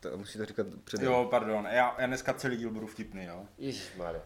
To musíte říkat před. Jo, pardon, já, já dneska celý díl budu vtipný, jo. Ježišmarja.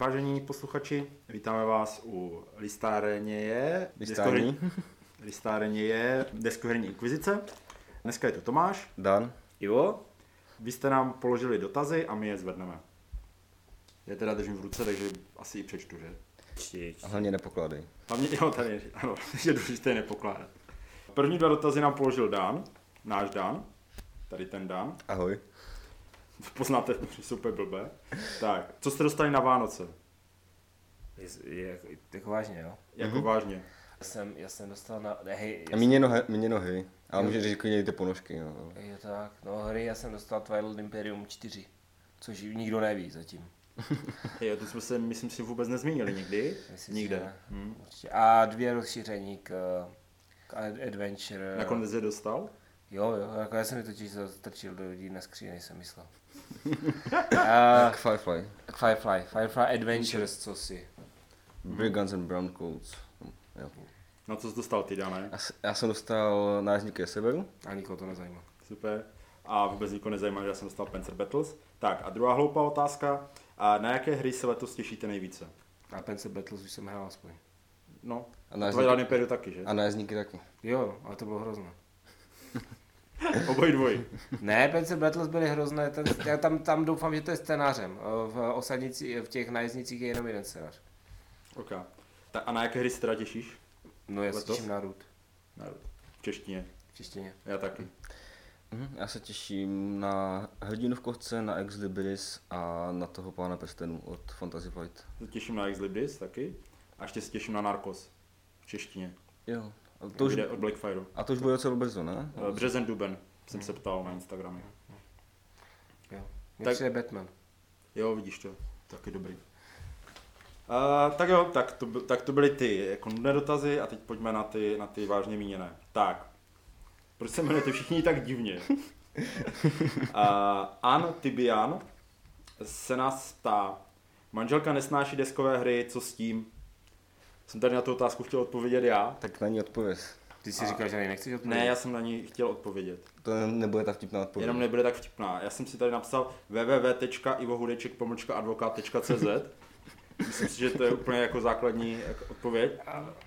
Vážení posluchači. Vítáme vás u listáreně je... Listární. Listáreně je deskoherní inkvizice. Dneska je to Tomáš. Dan. Jo. Vy jste nám položili dotazy a my je zvedneme. Já teda držím v ruce, takže asi i přečtu, že? A hlavně nepokládej. Hlavně, jo, tady je, ano, je důležité nepokládat. První dva dotazy nám položil Dan, náš Dan, tady ten Dan. Ahoj. Poznáte, že jsou úplně blbé. Tak, co jste dostali na Vánoce? Je, je, jako vážně, jo? Jako Mhm. vážně. Já jsem, já jsem dostal na, ne, hej, A míně nohy, míně nohy. Ale Jo. můžeš říct klidně i ty ponožky. No. je tak, no hry, já jsem dostal Twilight Imperium 4, což nikdo neví zatím. Jo, to jsme se, myslím si, vůbec nezmínili nikdy. Myslím, Nikde. že ne. Hm. Určitě. A dvě rozšíření k, k Ad- Adventure. Nakonec je dostal? Jo, jo, jako já jsem mi totiž zastrčil do lidí na skříně, než jsem myslel. A, K Firefly. k Firefly, Firefly Adventures, co si. Brigands and Brown Coats. Jo. No co jsi dostal ty, Dané? Já, jsem dostal nájezdníky Severu. A nikoho to nezajímá. Super. A vůbec nikoho nezajímá, že já jsem dostal Panzer Battles. Tak a druhá hloupá otázka. A na jaké hry se letos těšíte nejvíce? A Pencil Battles už jsem hrál aspoň. No, A nájezdníky, Twilight Imperium taky, že? a nájezdníky taky. Jo, ale to bylo hrozné. Oboj dvoj. Ne, Pencil Battles byly hrozné, ten, já tam, tam doufám, že to je scénářem. V osadnici, v těch nájezdnicích je jenom jeden scénář. OK. Ta, a na jaké hry se teda těšíš? No já se těším na Root, Na, v češtině. v češtině. Já taky. Mhm. Já se těším na Hrdinu v kovce, na Ex Libris a na toho pána prstenů od Fantasy Flight. Se těším na Ex Libris taky. A ještě se těším na Narcos. V češtině. Jo. A To už, od Blackfireu. a to už bude docela brzo, ne? Eh, Březen, duben. Jsem se ptal na Instagramu. Jo. Tak- přijde Batman. Jo, vidíš to. Taky dobrý. Uh, tak jo, tak to, tak to byly ty jako nudné dotazy a teď pojďme na ty, na ty vážně míněné. Tak, proč se jmenujete všichni tak divně? uh, An Tibian se nás ptá, manželka nesnáší deskové hry, co s tím? Jsem tady na tu otázku chtěl odpovědět já. Tak na ní odpověz. Ty si říkal, že na ní nechceš odpovědět? Ne, já jsem na ní chtěl odpovědět. To nebude ta vtipná odpověď. Jenom nebude tak vtipná. Já jsem si tady napsal www.ivohudeček.advokát.cz Myslím si, že to je úplně jako základní jako odpověď.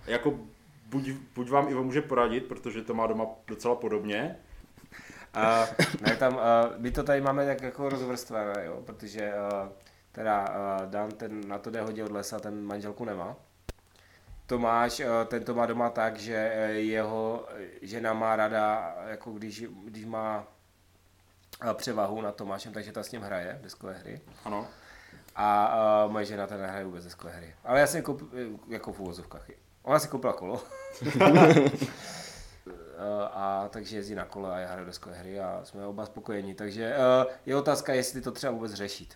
Jako buď, buď vám Ivo může poradit, protože to má doma docela podobně. A, ne, tam, uh, my to tady máme tak jako rozvrstvené, jo, protože uh, teda uh, Dan ten na to jde hodně od lesa, ten manželku nemá. Tomáš, ten to má doma tak, že uh, jeho žena má rada, jako když, když má převahu nad Tomášem, takže ta s ním hraje deskové hry. Ano. A uh, moje žena teda nehraje vůbec deskové hry. Ale já jsem koupil, jako v úvozovkách. Ona si koupila kolo. Eh, a takže jezdí na kole a já hraju deskové hry a jsme oba spokojení. Takže uh, je otázka, jestli to třeba vůbec řešit.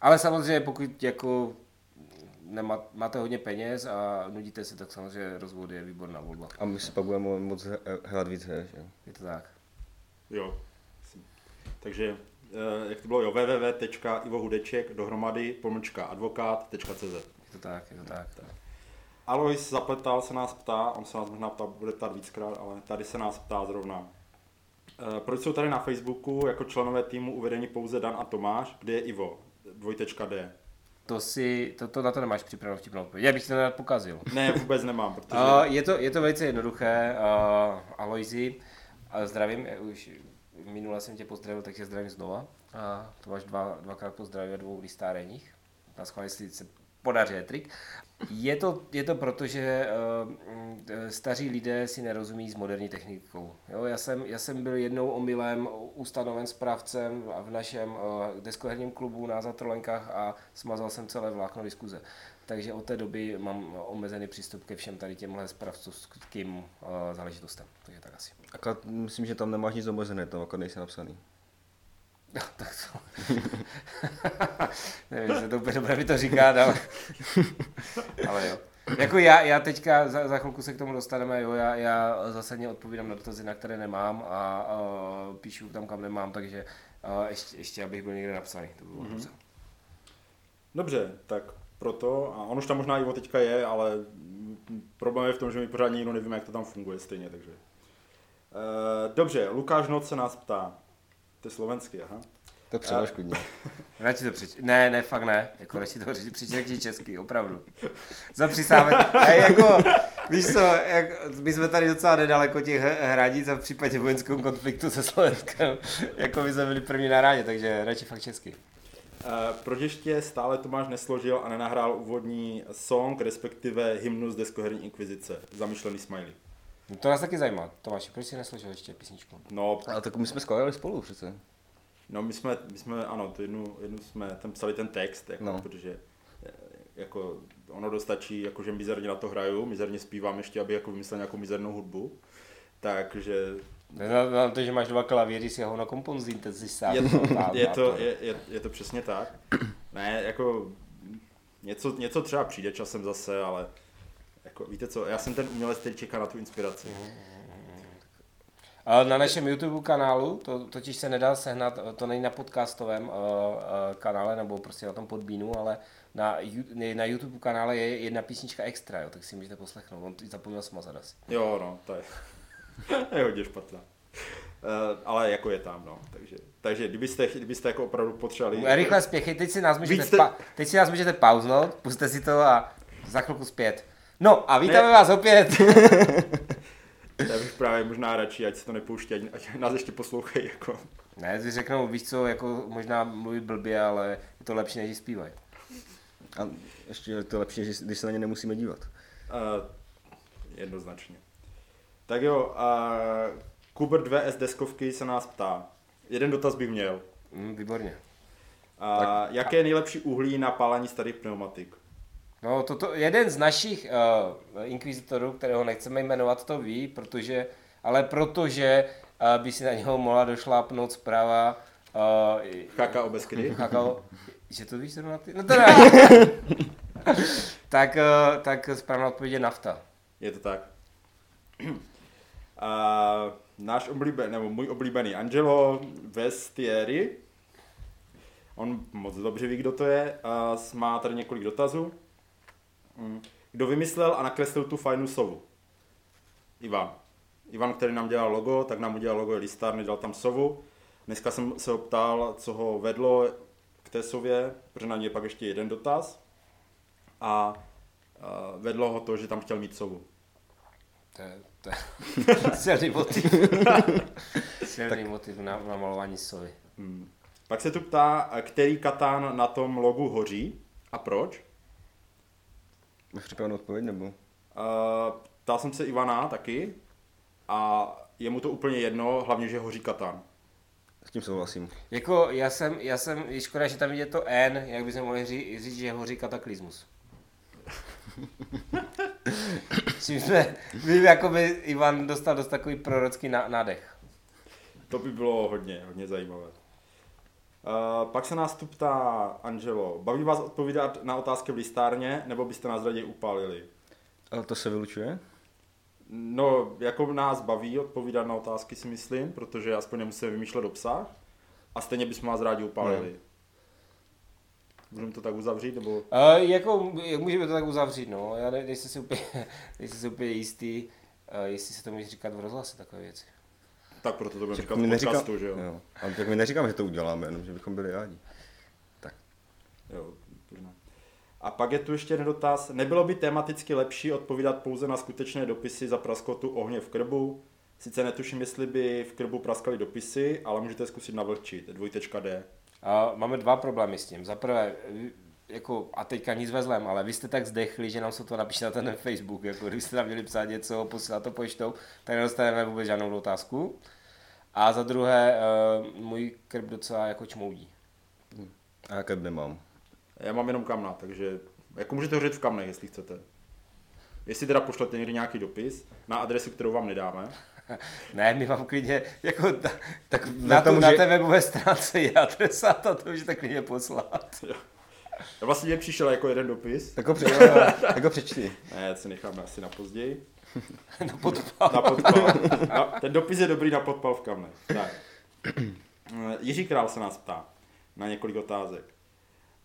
Ale samozřejmě pokud jako nemá, máte hodně peněz a nudíte se, tak samozřejmě rozvod je výborná volba. A my si pak budeme moc hrát víc her, že? jo? Je to tak. Jo. Takže, eh, jak to bylo, jo, www.ivohudeček dohromady pomlčka advokát.cz Je to tak, je to tak. Alois Zapletal se nás ptá, on se nás možná ptá, bude ptát víckrát, ale tady se nás ptá zrovna. Eh, Proč jsou tady na Facebooku jako členové týmu uvedeni pouze Dan a Tomáš, kde je Ivo? Dvojtečka D. To si, to, to na to nemáš připravenou vtipnou odpověď. Já bych si to nerad pokazil. Ne, vůbec nemám, protože... Uh, je, to, je to velice jednoduché. Uh, Aloisi, uh, zdravím, eh, už minule jsem tě pozdravil, takže zdravím znova. Uh, to máš dva, dvakrát pozdravil dvou listáreních. Na schvál, jestli se podaří trik. Je to, je to proto, že uh, mm, staří lidé si nerozumí s moderní technikou. Jo, já, jsem, já jsem byl jednou omylem ustanoven správcem v našem uh, deskoherním klubu na Zatrolenkách a smazal jsem celé vlákno diskuze. Takže od té doby mám omezený přístup ke všem tady těmhle zpravcovským uh, záležitostem. Takže tak asi. Akorát myslím, že tam nemáš nic omezené, tam akorát nejsi napsaný. No, tak to... Nevím, jestli to úplně dobré mi to říkat, ale... ale jo. Jako já, já teďka, za, za chvilku se k tomu dostaneme, jo, já, já zásadně odpovídám na dotazy, na které nemám a, a píšu tam, kam nemám, takže a ještě, ještě abych byl někde napsaný, to bylo mm-hmm. Dobře, tak proto, a on už tam možná Ivo teďka je, ale problém je v tom, že my pořád nikdo nevíme, jak to tam funguje stejně, takže. E, dobře, Lukáš Noc se nás ptá, to je slovenský, aha. To přelož klidně. Radši to přeč... Ne, ne, fakt ne. Jako radši to přečekni česky, opravdu. Zapřisáme. A jako, víš co, jak, my jsme tady docela nedaleko těch hranic a v případě vojenského konfliktu se Slovenskem, jako my jsme byli první na rádě, takže radši fakt česky. Uh, proč ještě stále Tomáš nesložil a nenahrál úvodní song, respektive hymnu z deskoherní inkvizice, zamýšlený smiley? No to nás taky zajímá. Tomáš, proč jsi nesložil ještě písničku? No, ale tak my jsme skládali spolu přece. No my jsme, my jsme ano, to jednu, jednu jsme tam psali ten text, jako, no. protože eh, jako ono dostačí, jako že mizerně na to hraju, mizerně zpívám ještě, aby jako vymyslel nějakou mizernou hudbu. Takže... No, to, že máš dva klavíry, si ho na kompozíte si sám. Je to, je, to, je, je, je, to přesně tak. Ne, jako něco, něco třeba přijde časem zase, ale jako, víte co, já jsem ten umělec, který čeká na tu inspiraci. Mm. Na našem YouTube kanálu, to totiž se nedá sehnat, to není na podcastovém uh, uh, kanále nebo prostě na tom podbínu, ale na, na YouTube kanále je jedna písnička extra, jo, tak si můžete poslechnout. On zapomněl smazat asi. Jo, no, to je, je hodně špatná. Uh, ale jako je tam, no. Takže, takže kdybyste, kdybyste jako opravdu potřebovali... Rychle spěchy, teď si nás můžete, jste... pa, teď si nás můžete pauznout, puste si to a za chvilku zpět. No a vítáme ne. vás opět. Já bych právě možná radši, ať se to nepouští, ať, ať nás ještě poslouchají. Jako. Ne, ty řeknou, víš co, jako možná mluví blbě, ale je to lepší, než zpívají. A ještě je to lepší, když se na ně nemusíme dívat. Uh, jednoznačně. Tak jo, a uh, Kuber 2 S deskovky se nás ptá. Jeden dotaz bych měl. Mm, výborně. A tak. jaké je nejlepší uhlí na pálení starých pneumatik? No, toto, jeden z našich uh, inkvizitorů, kterého nechceme jmenovat, to ví, protože, ale protože uh, by si na něho mohla došlápnout zpráva uh, Kakao bez kdy? Kakao, že to víš zrovna ty? No to ne. tak, uh, tak správná odpověď je nafta. Je to tak. Uh, náš oblíbený, nebo můj oblíbený Angelo Vestieri, on moc dobře ví, kdo to je, uh, má tady několik dotazů. Mm. Kdo vymyslel a nakreslil tu fajnou sovu? Ivan. Ivan, který nám dělal logo, tak nám udělal logo listárny, dal tam sovu. Dneska jsem se ho ptal, co ho vedlo k té sově, protože na něj pak ještě jeden dotaz. A uh, vedlo ho to, že tam chtěl mít sovu. To je, to je silný motiv. silný motiv na, na malování sovy. Hmm. Pak se tu ptá, který katán na tom logu hoří a proč? Máš připravenou odpověď nebo? Uh, ptal jsem se Ivana taky a je mu to úplně jedno, hlavně, že hoří Katan. S tím souhlasím. Jako já jsem, já jsem, je škoda, že tam je to N, jak bychom mohli říct, říct že hoří kataklizmus. Čím jsme, my, jako by Ivan dostal dost takový prorocký nádech. To by bylo hodně, hodně zajímavé. Uh, pak se nás tu ptá Angelo, baví vás odpovídat na otázky v listárně, nebo byste nás raději upálili? Ale to se vylučuje? No, jako nás baví odpovídat na otázky, si myslím, protože aspoň nemusíme vymýšlet obsah. A stejně bychom vás rádi upálili. No. Můžeme to tak uzavřít, nebo? Uh, jako, můžeme to tak uzavřít, no. Já nejsem si úplně, nejsem si úplně jistý, uh, jestli se to může říkat v rozhlase takové věci. Tak proto to budeme říkat v podcastu, že jo? jo. Ale tak my neříkáme, že to uděláme, jenom že bychom byli rádi. Tak. Jo. A pak je tu ještě jeden dotaz. Nebylo by tematicky lepší odpovídat pouze na skutečné dopisy za praskotu ohně v krbu? Sice netuším, jestli by v krbu praskaly dopisy, ale můžete zkusit navlhčit. Dvojtečka D. A máme dva problémy s tím. Za prvé, jako, a teďka nic ve zlém, ale vy jste tak zdechli, že nám se to napíše na ten Facebook, jako když jste tam měli psát něco, posílat to poštou, tak nedostaneme vůbec žádnou otázku. A za druhé, uh, můj krb docela jako čmoudí. A já krb nemám. Já mám jenom kamna, takže jako můžete hořit v kamnech, jestli chcete. Jestli teda pošlete někdy nějaký dopis na adresu, kterou vám nedáme. Ne, my mám klidně, jako, ta, tak Na na, tom, to, na že- té webové stránce je adresa, a to můžete klidně poslat. Já vlastně mě přišel jako jeden dopis. Tak ho, přečti, tak ho přečti. Ne, to si necháme asi na později. No podpal. Na podpal. No, ten dopis je dobrý na podpal v kamne. Tak. Jiří Král se nás ptá na několik otázek.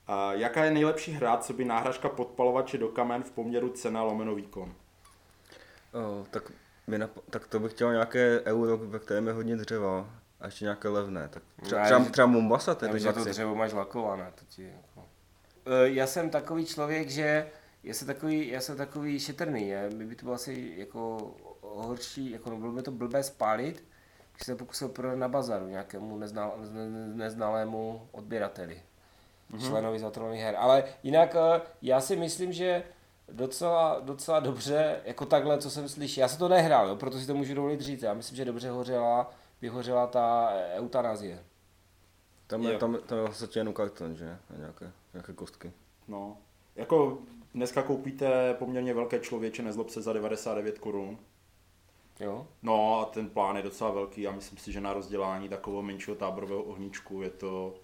A jaká je nejlepší hra, co by náhražka podpalovače do kamen v poměru cena lomeno výkon? Oh, tak, mi nap- tak to bych chtěl nějaké euro, ve kterém je hodně dřeva. A ještě nějaké levné. Tak třeba, třeba, že- třeba Mombasa, to je Já že to dřevo máš lakované. To ti, Já jsem takový člověk, že já jsem takový, já jsem takový šetrný, je. mi by to bylo asi jako horší, jako no, bylo by to blbé spálit, když jsem pokusil prodat na bazaru nějakému neznal, ne, ne- neznalému odběrateli, mm-hmm. členovi zatelných her. Ale jinak e, já si myslím, že docela, docela dobře, jako takhle, co jsem slyšel, já jsem to nehrál, jo, proto si to můžu dovolit říct, já myslím, že dobře hořela, vyhořela ta eutanazie. Tam je, tam, tam je vlastně jenom karton, že? A nějaké, nějaké kostky. No, jako dneska koupíte poměrně velké člověče, nezlob se za 99 korun. Jo? No a ten plán je docela velký a myslím si, že na rozdělání takového menšího táborového ohníčku je to,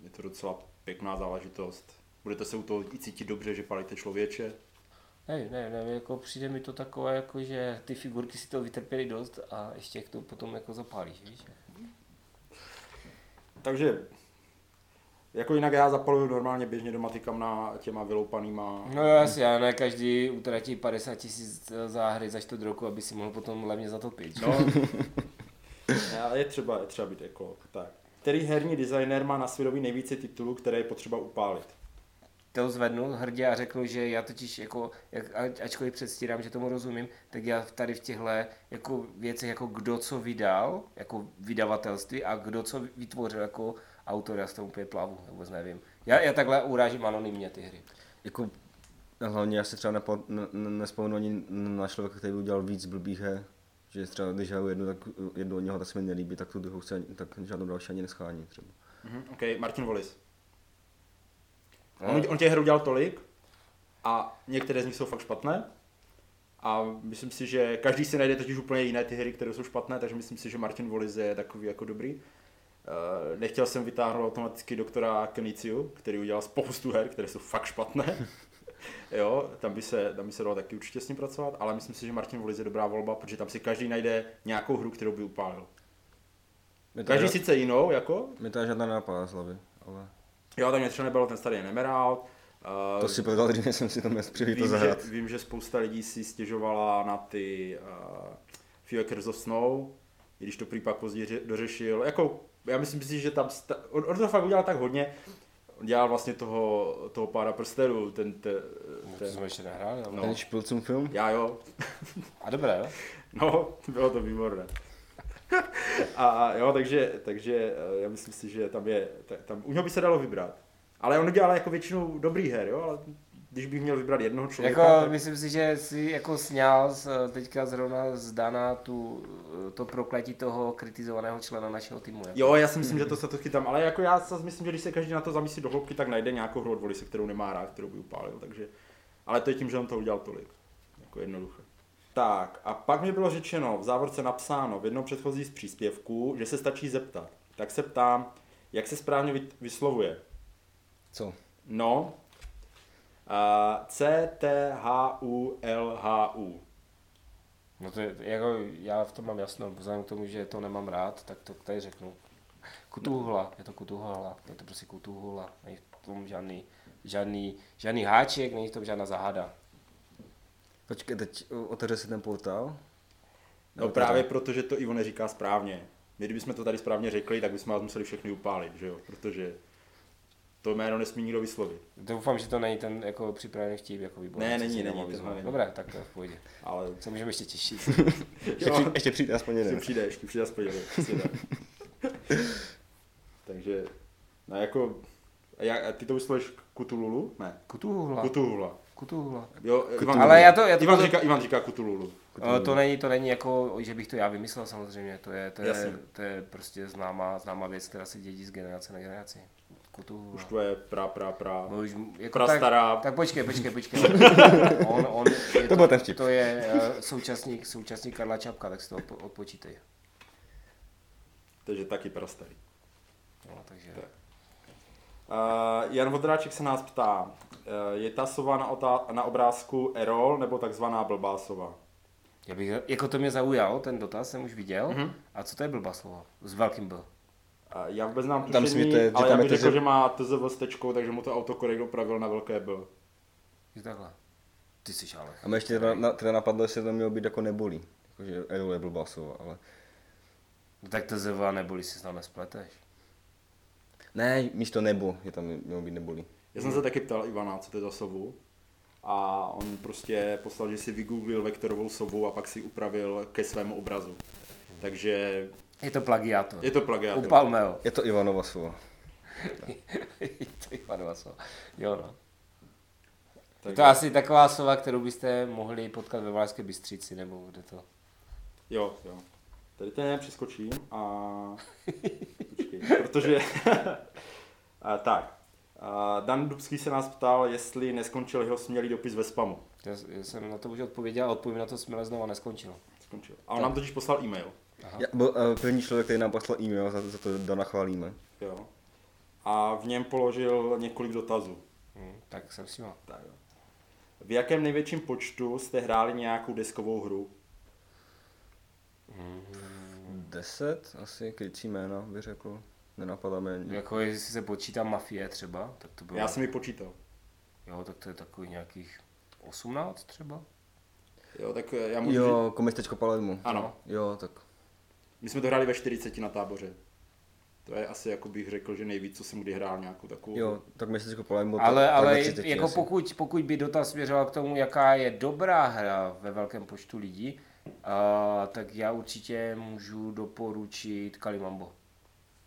je to docela pěkná záležitost. Budete se u toho i cítit dobře, že palíte člověče. Ne, ne, ne, jako přijde mi to takové, jako že ty figurky si to vytrpěly dost a ještě jak to potom jako zapálíš, víš? Takže jako jinak já zapaluju normálně běžně doma ty kamna těma vyloupanýma. No jasně, ne každý utratí 50 tisíc za hry za čtvrt roku, aby si mohl potom levně zatopit. No, ale je třeba, je třeba být jako tak. Který herní designer má na svědomí nejvíce titulů, které je potřeba upálit? To zvednu hrdě a řeknu, že já totiž jako, jak, ačkoliv předstírám, že tomu rozumím, tak já tady v těchto jako věcech, jako kdo co vydal, jako vydavatelství a kdo co vytvořil jako autor, já s tomu úplně plavu, vůbec nevím. Já, já takhle urážím anonymně ty hry. Jako, hlavně já si třeba nepo, ne, ne, nespomenu ani na člověka, který udělal víc blbých her. Že třeba když hraju jednu, tak jednu od něho tak se mi nelíbí, tak tu druhou se ani, tak žádnou další ani neschání třeba. Mhm, OK, Martin Wallis. No. On, on těch her udělal tolik a některé z nich jsou fakt špatné. A myslím si, že každý si najde totiž úplně jiné ty hry, které jsou špatné, takže myslím si, že Martin Wallis je takový jako dobrý. Uh, nechtěl jsem vytáhnout automaticky doktora Keniciu, který udělal spoustu her, které jsou fakt špatné. jo, tam by, se, tam by se dalo taky určitě s ním pracovat, ale myslím si, že Martin Wallis je dobrá volba, protože tam si každý najde nějakou hru, kterou by upálil. Každý ža- sice jinou, jako, mě to žádná nápadá z hlavy, ale jo, tak mě třeba nebylo ten starý Emerald, uh, to si prodal, když jsem si to měl přijít to Vím že, zahrát. vím, že spousta lidí si stěžovala na ty uh, Few Acres of Snow, i když to prý pak později ře- dořešil. Jako, já myslím si, že tam, sta- on, on to fakt udělal tak hodně, on dělal vlastně toho, toho pára prstenů, ten, ten, To ten, jsme ještě nehráli. No. Ten Špilcum film? já jo, A dobré, jo? no, bylo to výborné. a, a jo, takže, takže eh, já myslím si, že tam je, ta- tam, u něho by se dalo vybrat. Ale on dělal jako většinou dobrý her, jo, ale když bych měl vybrat jednoho člověka, Jako, tak... myslím si, že si jako sněl z, teďka zrovna z Dana tu, to prokletí toho kritizovaného člena našeho týmu. Jako. Jo, já si myslím, že to se to chytám, ale jako já si myslím, že když se každý na to zamyslí do hloubky, tak najde nějakou hru od Volise, kterou nemá rád, kterou by upálil, takže... Ale to je tím, že on to udělal tolik. Jako jednoduché. Tak, a pak mi bylo řečeno, v závorce napsáno v jednom předchozí z příspěvků, že se stačí zeptat. Tak se ptám, jak se správně vy- vyslovuje? Co? No, uh, C-T-H-U-L-H-U. No to je, jako, já v tom mám jasno, vzhledem k tomu, že to nemám rád, tak to tady řeknu. Kutuhla, je to kutuhla, je to prostě kutuhla, není v tom žádný, žádný, žádný háček, není v tom žádná záhada. Počkej, teď otevře si ten portál. No Nebo právě teda- proto, že to Ivo neříká správně. My kdybychom to tady správně řekli, tak bychom vás museli všechny upálit, že jo? Protože to jméno nesmí nikdo vyslovit. Doufám, že to není ten jako připravený vtip, jako výborný. Ne, není, není, vyzvat. není. Dobré, tak to je v pohodě. Ale Co můžeme ještě těšit? Ještě, přijde, ještě přijde aspoň ještě jeden. přijde, ještě přijde aspoň jeden. Takže, no jako, a jak, a ty to vyslovíš Kutululu? Ne, Kutuhla, Kutuhula. kutuhla. Jo, Ivan, Ale já to- já to- Ivan, říká, Ivan říká Kutululu. To není, to není jako, že bych to já vymyslel samozřejmě, to je, to Jasně. je, to je prostě známá, známá věc, která se dědí z generace na generaci. Kotu. Už to je pra, pra, pra. No, už, jako Prastará. tak, tak počkej, počkej, počkej. on, on, je To byl vtip. To je uh, současník, současník Karla Čapka, tak si to odpo, odpočítej. Takže taky prastarý. No, takže... Tak. Uh, Jan Vodráček se nás ptá, uh, je ta sova na, otá- na obrázku Erol nebo takzvaná blbá sova? Já bych, jako to mě zaujal, ten dotaz jsem už viděl. Mhm. Mm-hmm. A co to je blbá slova? S velkým B. Já vůbec znám Tam tušení, je- že ale tam já bych řekl, že- má TZV s tečkou, takže mu to autokorekt opravil na velké B. Je takhle. Ty jsi ale. A mě ještě teda, na, teda napadlo, jestli to mělo být jako nebolí. Jakože Erol je blbá slova, ale... No, tak to zeva neboli si snad nespleteš. Ne, místo nebo, je tam mělo být nebolí. Já jsem se taky ptal Ivana, co to je za sovu. A on prostě poslal, že si vygooglil vektorovou sovu a pak si upravil ke svému obrazu. Takže Je to plagiátor. je to plagiát. Upalme ho. Je to Ivanova slova. je to Ivanova slova. Jo no. Je Takže, to asi taková slova, kterou byste mohli potkat ve Valašské Bystřici, nebo kde to. Jo, jo. Tady ten přeskočím a... Počkej, protože... a, tak. A Dan Dubský se nás ptal, jestli neskončil jeho smělý dopis ve spamu. Já, já jsem na to už odpověděl a odpovím na to směle znova neskončil. Skončil. A on nám totiž poslal e-mail. Já, byl uh, první člověk, který nám poslal e-mail, za, za to Dana chválíme. Jo. A v něm položil několik dotazů. Hm, tak jsem s nima. Tak jo. V jakém největším počtu jste hráli nějakou deskovou hru? Deset, asi krycí jména, bych řekl. Nenapadá mě. Jako jestli se počítá mafie třeba, tak to bylo... Já jsem ji počítal. Jo, tak to je takový nějakých 18 třeba. Jo, tak eh, já můžu... Jo, komistečko Palermo. Ano. Jo, tak. My jsme to hráli ve 40 na táboře. To je asi, jako bych řekl, že nejvíc, co jsem kdy hrál nějakou takovou. Jo, tak Palermo. Ale, tak, ale 30 jako asi. pokud, pokud by dotaz směřoval k tomu, jaká je dobrá hra ve velkém počtu lidí, a, tak já určitě můžu doporučit Kalimambo.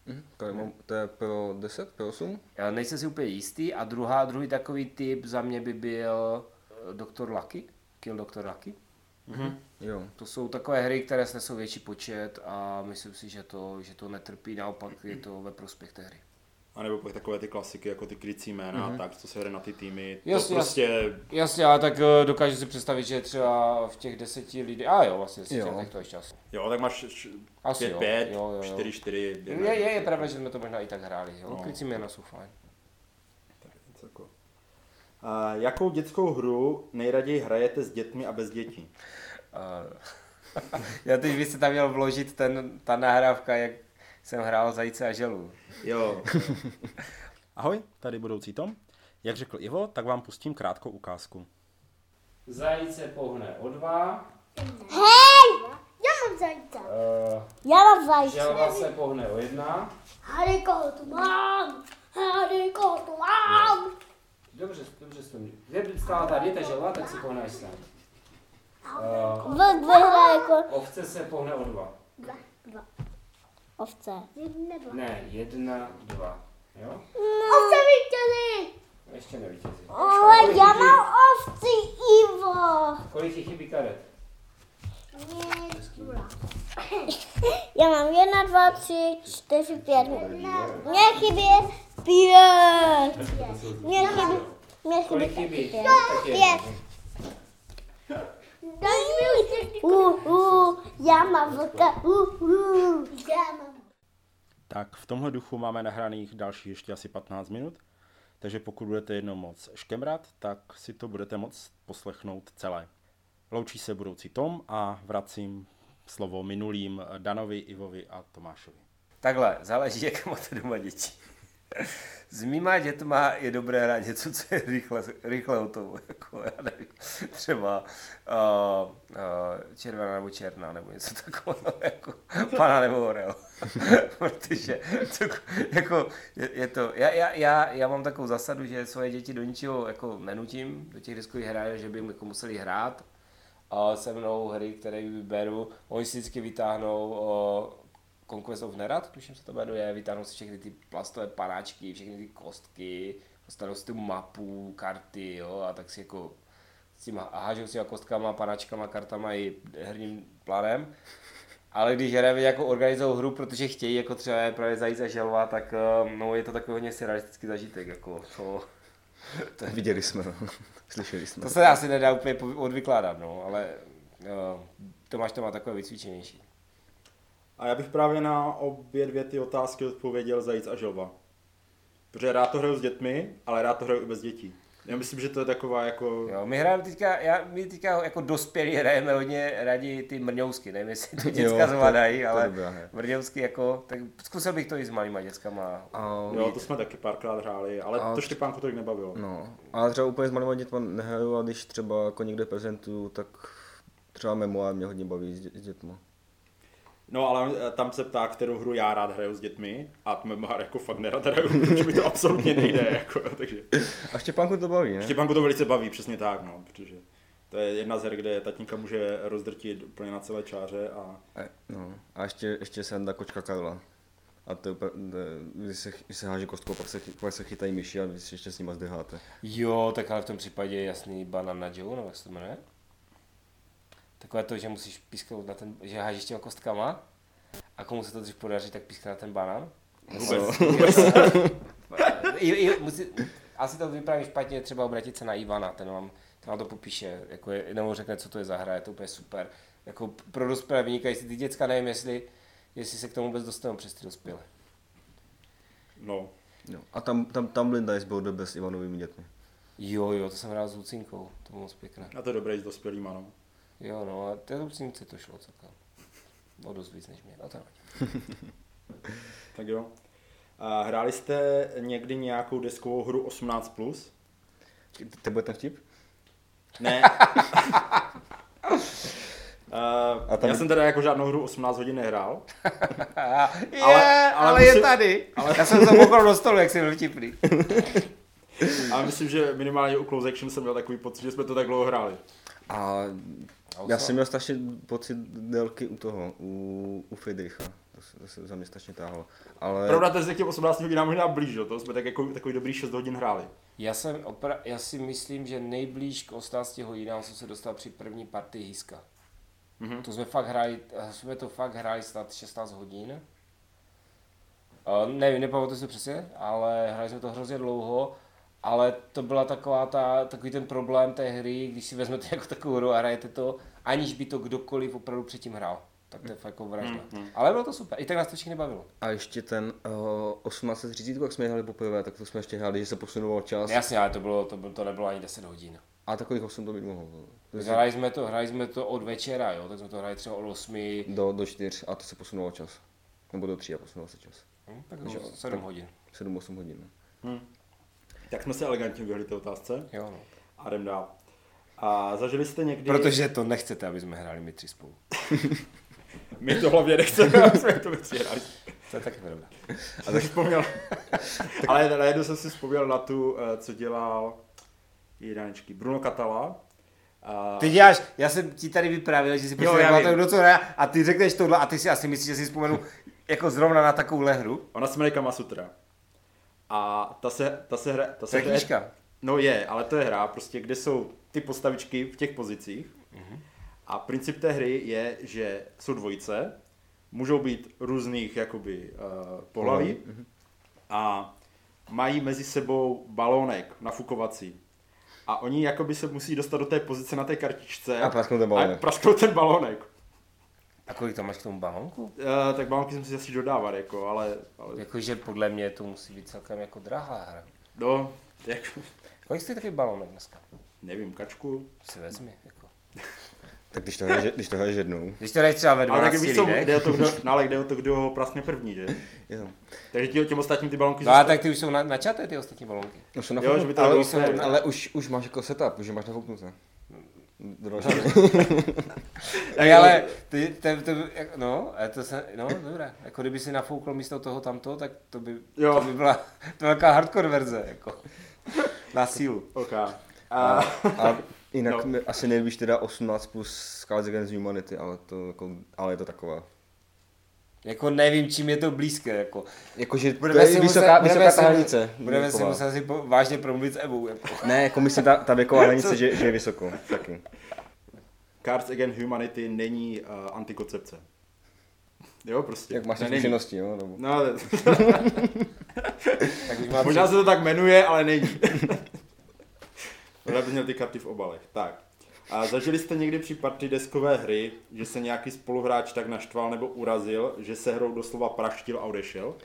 Mhm, Palermo, to je pro 10, pro 8? Já nejsem si úplně jistý a druhá, druhý takový typ za mě by byl eh, Dr. Lucky, Kill Dr. Lucky. Mhm. Jo. To jsou takové hry, které snesou větší počet a myslím si, že to, že to netrpí, naopak je to ve prospěch té hry. A nebo pak takové ty klasiky, jako ty krycí jména, mm-hmm. tak, co se hraje na ty týmy. To Jasně, prostě... Jasně, ale tak eh, dokážu si představit, že třeba v těch deseti lidí, a jo, vlastně deseti Jo. letech to ještě asi. Jo, tak máš š- Asi 5, jo. 5, Jo, jo, jo. 4, 4, Je, je, je pravda, že jsme to možná i tak hráli, jo. No. No. Krycí jména jsou fajn. A jakou dětskou hru nejraději hrajete s dětmi a bez dětí? Uh, já teď byste tam měl vložit ten, ta nahrávka, jak jsem hrál Zajíce a želu. Jo. Ahoj, tady budoucí Tom. Jak řekl Ivo, tak vám pustím krátkou ukázku. Zajíce pohne o dva, Hej! Já mám zajíce. uh, Já mám zajíce. želva se pohne o jedna. Hariko, tu mám. Hariko, tu mám. Dobře, dobře jste mi. Kde stála ta želva, tak si pohnáš sám. Uh, Vlk vyhraje jako ovce se pohne o dva. dva, dva. Ovce. Jedna, dva. Ne, jedna, dva. Jo? Ovce vítězí. Ještě nevítězí. Ale já mám ovci, Ivo. Kolik ti chybí karet? Já mám jedna, dva, tři, čtyři, pět. Mně chybí pět. Mně chybí, mně chybí taky pět. Pět. Uh, uh, já mám vlka. Uh, uh. Já mám. Tak v tomhle duchu máme nahraných další ještě asi 15 minut, takže pokud budete jednou moc škemrat, tak si to budete moc poslechnout celé. Loučí se budoucí Tom a vracím slovo minulým Danovi, Ivovi a Tomášovi. Takhle, záleží, jak máte doma děti. S mýma dětma je dobré hrát něco, co je rychle, rychle hotovo. Jako, já nevím, třeba uh, uh, červená nebo černá, nebo něco takového, jako pana nebo orel. Protože to, jako, je, je to, já, já, já, já, mám takovou zásadu, že svoje děti do ničeho jako nenutím, do těch diskových hraje, že by jim jako museli hrát se mnou hry, které vyberu, oni si vždycky vytáhnou Conquest of Nerad, tuším se to jmenuje, vytáhnou si všechny ty plastové panáčky, všechny ty kostky, dostanou si tu mapu, karty, jo, a tak si jako s tím hážou si kostkama, panáčkama, kartama i herním plánem. ale když hrajeme jako organizovanou hru, protože chtějí, jako třeba právě zajít a želva, tak eh, no, je to takový hodně surrealistický zažitek. Jako, to, Viděli jsme, no. Slyšeli jsme. to se asi nedá úplně odvykládat, no, ale uh, Tomáš to má takové vycvičenější. A já bych právě na obě dvě ty otázky odpověděl zajíc a želva. Protože rád to hraju s dětmi, ale rád to hraju i bez dětí. Já myslím, že to je taková jako... Jo, my hrajeme teďka, já, my teďka jako dospělí hrajeme hodně rádi ty mrňousky, nevím jestli to Jo, děcka to- zvládají, to ale dobrá hra. mrňousky jako, tak zkusil bych to i s malýma dětskama. A, Jo, to jsme taky párkrát hráli, ale A- to Štěpánku tolik nebavilo. No, ale třeba úplně s malými dětmi nehraju, a když třeba jako někde prezentuju, tak třeba memoár mě hodně baví s, dě- s dětma. No ale eh, tam se ptá, kterou hru já rád hraju s dětmi a to Memoir jako fakt nerad hraju, protože mi to absolutně nejde, jako, takže... A Štěpánku to baví, ne? Štěpánku to velice baví, přesně tak, no, protože to je jedna z her, kde tatínka může rozdrtit úplně na celé čáře a E, No, a ještě, ještě se dá kočka Karla. A to je úplně, to když se, když se háže kostkou, pak se, pak se chytají myši a vy si ještě s nima zdeháte. Jo, tak ale v tom případě je jasný Banana Joe, nebo jak se to jmenuje? Takové to, že musíš písknout na ten, že hážeš těma kostkama a komu se to dřív podaří, tak pískne na ten banán. vůbec, I, i, musí, asi to vyprávím špatně, třeba obrátit se na Ivana, ten vám, ten vám to popíše, jako je, nebo řekne, co to je za hra, je to úplně super. Jako pro dospělé vynikající, ty děcka nevím, jestli, jestli se k tomu vůbec dostanou přes ty dospělé. no. Jo. A tam, tam, tam Linda je byl bez s Ivanovými dětmi. Jo, jo, to jsem hrál s Lucinkou, to bylo moc pěkné. A to je dobré s dospělýma, no. Jo, no, a té Lucince to šlo celkem. O dost víc než mě, no to. Tak jo. A hráli jste někdy nějakou deskovou hru 18+. Plus? To bude ten vtip? Ne. Uh, A tam- Já jsem teda jako žádnou hru 18 hodin nehrál. je, Ale- ale, ale je musím- tady. ale- Já jsem to mokl do stolu, jak jsem byl vtipný. Ale myslím, že minimálně u Close Action jsem měl takový pocit, že jsme to tak dlouho hráli. A já jsem měl strašně pocit délky u toho, u, u Friedricha. To se, to se za mě strašně táhlo. Ale Pravda, to je těm 18 hodinám možná blíž, jo? to jsme tak jako, takový dobrý 6 hodin hráli. Já, jsem opra- já si myslím, že nejblíž k 18 hodinám jsem se dostal při první partii Hiska. Mhm. To jsme fakt hráli, jsme to fakt hráli snad 16 hodin. Uh, nevím, nepamatuji si přesně, ale hráli jsme to hrozně dlouho. Ale to byla taková ta, takový ten problém té hry, když si vezmete jako takovou hru a hrajete to, aniž by to kdokoliv opravdu předtím hrál. Tak to je fakt jako vražda. Mhm. Ale bylo to super, i tak nás to všechny bavilo. a ještě ten uh, 1830, jak jsme hráli poprvé, tak to jsme ještě hráli, že se posunoval čas. Jasně, ale to, bylo, to, bylo, to nebylo ani 10 hodin. A takových 8 to být mohlo. Hráli jsme to, hráli jsme to od večera, jo, tak jsme to hráli třeba od 8, Do, do 4 a to se posunoval čas. Nebo do 3 a posunoval se čas. hm, tak Takže- 7 hodin. 7-8 hodin. no. Tak jsme se elegantně vyhli té otázce Jo, no. a jdem dál. A zažili jste někdy... Protože to nechcete, aby jsme hráli my tři spolu. My to hlavně nechceme, aby jsme to nechci hráli. To je taky pravda. A tak vzpomněl. Ale najednou jsem si vzpomněl na tu, eh, co dělal jedaničky. Bruno Catala. A... Ty děláš, já jsem ti tady vyprávěl, že si prostě kdo co hraje a ty řekneš tohle a ty si asi myslíš, že si vzpomenu jako zrovna na takovou hru. Ona se jmenuje Kamasutra. A ta se, ta se hra... Ta To se je hraje- knížka. No je, ale to je hra, prostě, kde jsou ty postavičky v těch pozicích. A princip té hry je, že jsou dvojice, můžou být různých jakoby uh, pohlaví a mají mezi sebou balónek nafukovací. A oni jakoby se musí dostat do té pozice na té kartičce A prasknout ten balónek. A prasknout ten balónek. A kolik tam máš k tomu balonku? Uh, tak balónky jsem si asi dodávat, jako, ale, ale Jakože podle mě to musí být celkem jako drahá hra. no, jako, Kolik stojí takový balonek dneska? nevím, kačku. Si vezmi. Jako. Tak když to hraješ, když to hraješ jednou. Když to jdeš třeba ve Ale 12 tak víš co, jde o to, kdo, no, ale jde o to, kdo ho praskne první, že? Jo. Takže ti, těm ostatním ty balonky No a tak ty už jsou na, načaté ty ostatní balonky. No, jsou Jo, nafouknuté, že by to ale, fér. ale už, už máš jako setup, že máš nafouknuté. Dalšího. Tak ale, ty, ty, ty, jak- no, a to se, no, dobré. Jako kdyby si nafoukl místo toho tamto, tak to by, Jo. to by byla to velká hardcore verze, jako. Na sílu. OK. A, A jinak No. asi nejvíš teda 18 plus Cards Against Humanity, ale to jako, ale je to taková. Jako nevím, čím je to blízké, jako. Jakože to Budeme je si vysoká, muset, vysoká ta hranice. budeme si muset si po, vážně promluvit s Evou, jako. Ne, jako myslím ta, ta věková hranice, že, že je vysoko. Taky. Cards Against Humanity není uh, antikoncepce. Jo, prostě. Jak máš Ne, není. zkušenosti, jo? Nebo... No, ale- Tak už možná se to tak jmenuje, ale není. Možná bys měl ty karty v obalech. Tak. A zažili jste někdy při partii deskové hry, že se nějaký spoluhráč tak naštval nebo urazil, že se hrou doslova praštil a odešel?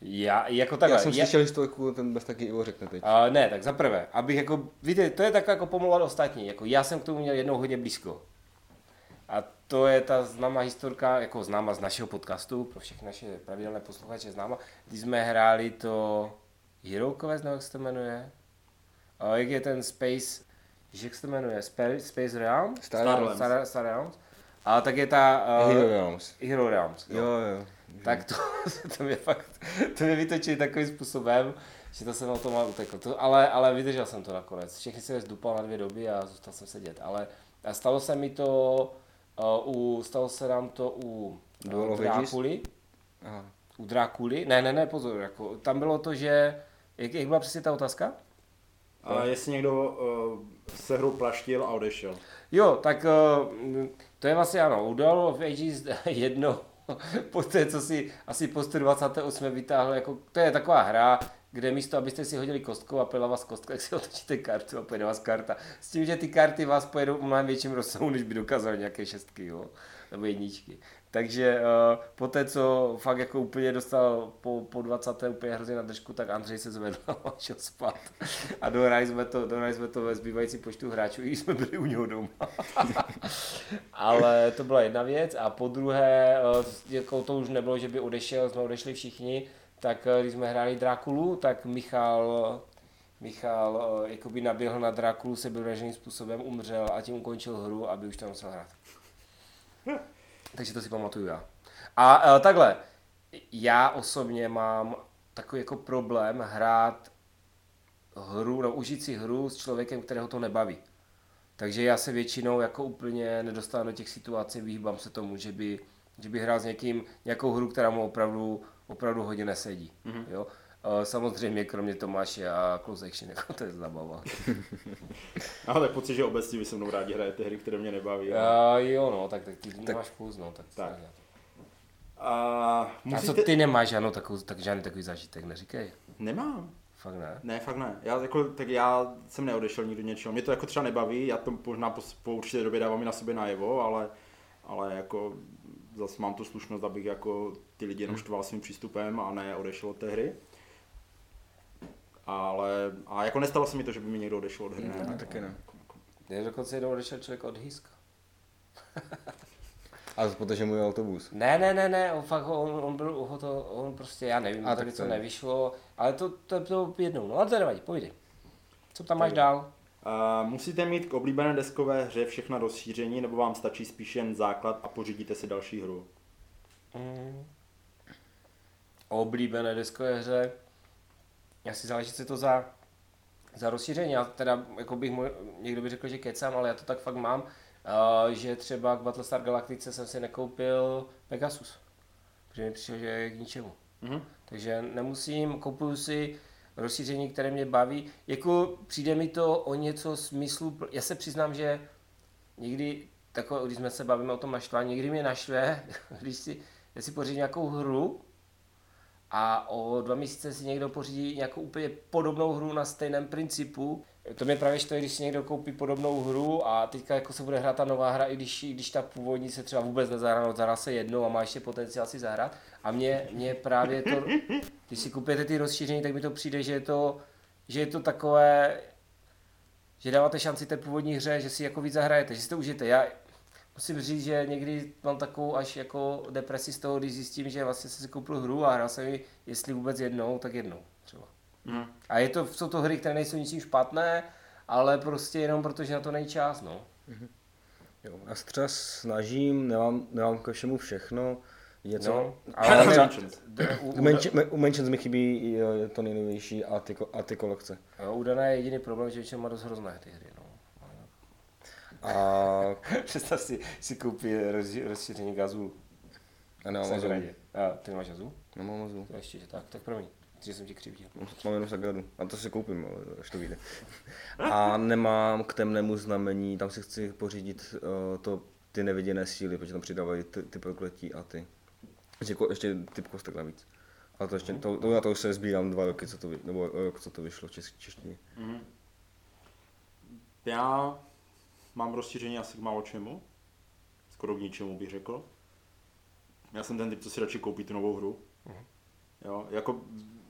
Já, jako takhle. Já jsem já- slyšel historku, ten bez taky Ivo řekne teď. Uh, ne, tak za prvé, abych jako, víte, to je tak jako pomlouvat ostatní, jako já jsem k tomu měl jednou hodně blízko. A to je ta známá historka, jako známá z našeho podcastu, pro všechny naše pravidelné posluchače známá, když jsme hráli to Hero Quest, nebo jak se to jmenuje? Uh, jak je ten Space, víš, jak se to jmenuje? Space, Space Realms? Star Realms. Star, Star Realms. A tak je ta... Uh, Hero Realms. Hero Realms. Jo, jo. Tak to, to mě fakt, to mě vytočili takovým způsobem, že to jsem o tom utekl. To, ale, ale vydržel jsem to nakonec. Všechny se zdupal na dvě doby a zůstal jsem sedět. Ale a stalo se mi to, uh, u, stalo se nám to u uh? Drákuly. U Drákuly. Ne, ne, ne, pozor. Jako, tam bylo to, že, jak, jak byla přesně ta otázka? A jestli někdo uh, se hrou plaštil a odešel. Jo, tak uh, to je vlastně ano, u Duel of Ages jedno, po té, co si asi po 128 vytáhl, jako, to je taková hra, kde místo, abyste si hodili kostkou a pila vás kostka, tak si otočíte kartu a pojede vás karta. S tím, že ty karty vás pojedou v mnohem větším rozsahu, než by dokázaly nějaké šestky, jo, nebo jedničky. Takže uh, po té, co fakt jako úplně dostal po, po 20. úplně hrozně na držku, tak Andřej se zvedl a šel spát. A dohrali jsme to, dohrali jsme to ve zbývající počtu hráčů, i jsme byli u něho doma. Ale to byla jedna věc. A po druhé, eh, jako to už nebylo, že by odešel, jsme odešli všichni, tak eh, když jsme hráli Drákulu, tak Michal, Michal eh, jakoby naběhl na Drákulu sebevraženým způsobem, umřel a tím ukončil hru, aby už tam musel hrát. Takže to si pamatuju já. A eh, takhle, já osobně mám takový jako problém hrát hru, no užít si hru s člověkem, kterého to nebaví. Takže já se většinou jako úplně nedostanu do těch situací, vyhýbám se tomu, že by, že by hrál s někým nějakou hru, která mu opravdu, opravdu hodně nesedí. Mm-hmm. Jo? Samozřejmě kromě Tomáše a Close Action, jako to je zabava. Ale tak pocit, že obecně vy se mnou rádi hrajete hry, které mě nebaví. ale- A jo, no, tak, tak ty tak, nemáš vkus, no, tak, Tak. tak. A A musíte... co ty nemáš žádnou takovou, tak žádný takový zážitek, neříkej. Nemám. Fakt ne. Ne, fakt ne. Já, jako, tak já jsem neodešel nikdo něčeho. Mě to jako třeba nebaví, já to možná po, po určité době dávám i na sobě najevo, ale, ale jako zase mám tu slušnost, abych jako ty lidi jenom štval svým přístupem a ne odešel od té hry. Ale a jako nestalo se mi to, že by mi někdo odešel od hry. Ne, Ne, taky ne. Je dokonce jednou odešel člověk od Hýska. A protože můj autobus. Ne, ne, ne, ne, on fakt, on, on byl, ho to, on prostě, já nevím, A a tak to je. nevyšlo, ale to, to, to jednou, no ale to nevadí, povídej. Co tam máš dál? Uh, musíte mít k oblíbené deskové hře všechna rozšíření, nebo vám stačí spíš jen základ a pořídíte si další hru? Mm. Oblíbené deskové hře. Asi záleží, co je to za, za rozšíření. Já teda, jako bych, mo- někdo by řekl, že kecám, ale já to tak fakt mám, uh, že třeba k Battlestar Galactice jsem si nekoupil Pegasus. Protože mi přišel, že je k ničemu. Mhm. Takže nemusím, kupuju si rozšíření, které mě baví. Jako přijde mi to o něco smyslu, já se přiznám, že někdy, tako, když jsme se bavíme o tom naštvání, někdy mě naštve, když si, já si pořídím nějakou hru a o dva měsíce si někdo pořídí nějakou úplně podobnou hru na stejném principu. To mě právě štve, když si někdo koupí podobnou hru a teďka jako se bude hrát ta nová hra, i když, i když ta původní se třeba vůbec nezahrá, no zahrá se jednou a má ještě potenciál si zahrát. A mě, mě právě to, když si kupujete ty rozšíření, tak mi to přijde, že je to, že je to takové, že dáváte šanci té původní hře, že si jako víc zahrajete, že si to užijete. Já musím říct, že někdy mám takovou až jako depresi z toho, když zjistím, že vlastně jsem si koupil hru a hrál jsem ji, jestli vůbec jednou, tak jednou třeba. Mhm. A je to, jsou to hry, které nejsou ničím špatné, ale prostě jenom protože na to není čas, no. Jo, já se třeba snažím, nemám, nemám ke všemu všechno, něco, no ale u, Mentions mi chybí je to nejnovější a ty, a ty kolekce. jo, u Dana je jediný problém, že většinou má dost hrozné ty hry, no. A, Představ si, si koupí roz, rozšíření gazů. a nemám Jsem Amazon. radě. A ty nemáš gazů? Nemám Amazon. To ještě, že tak, tak promiň, že jsem ti křivdil. Mám jenom Sagadu. A to si koupím, ale až to vyjde. A nemám k temnému znamení, tam si chci pořídit uh, to, ty neviděné síly, protože tam přidávají ty, ty prokletí a ty. Ještě, ko- ještě typ kostek navíc. A to ještě, to, to, na to už se sbírám dva roky, co to, vy, nebo rok, co to vyšlo v čes, češtině. Já mám rozšíření asi k málo čemu. Skoro k ničemu bych řekl. Já jsem ten typ, co si radši koupí tu novou hru. Jo, jako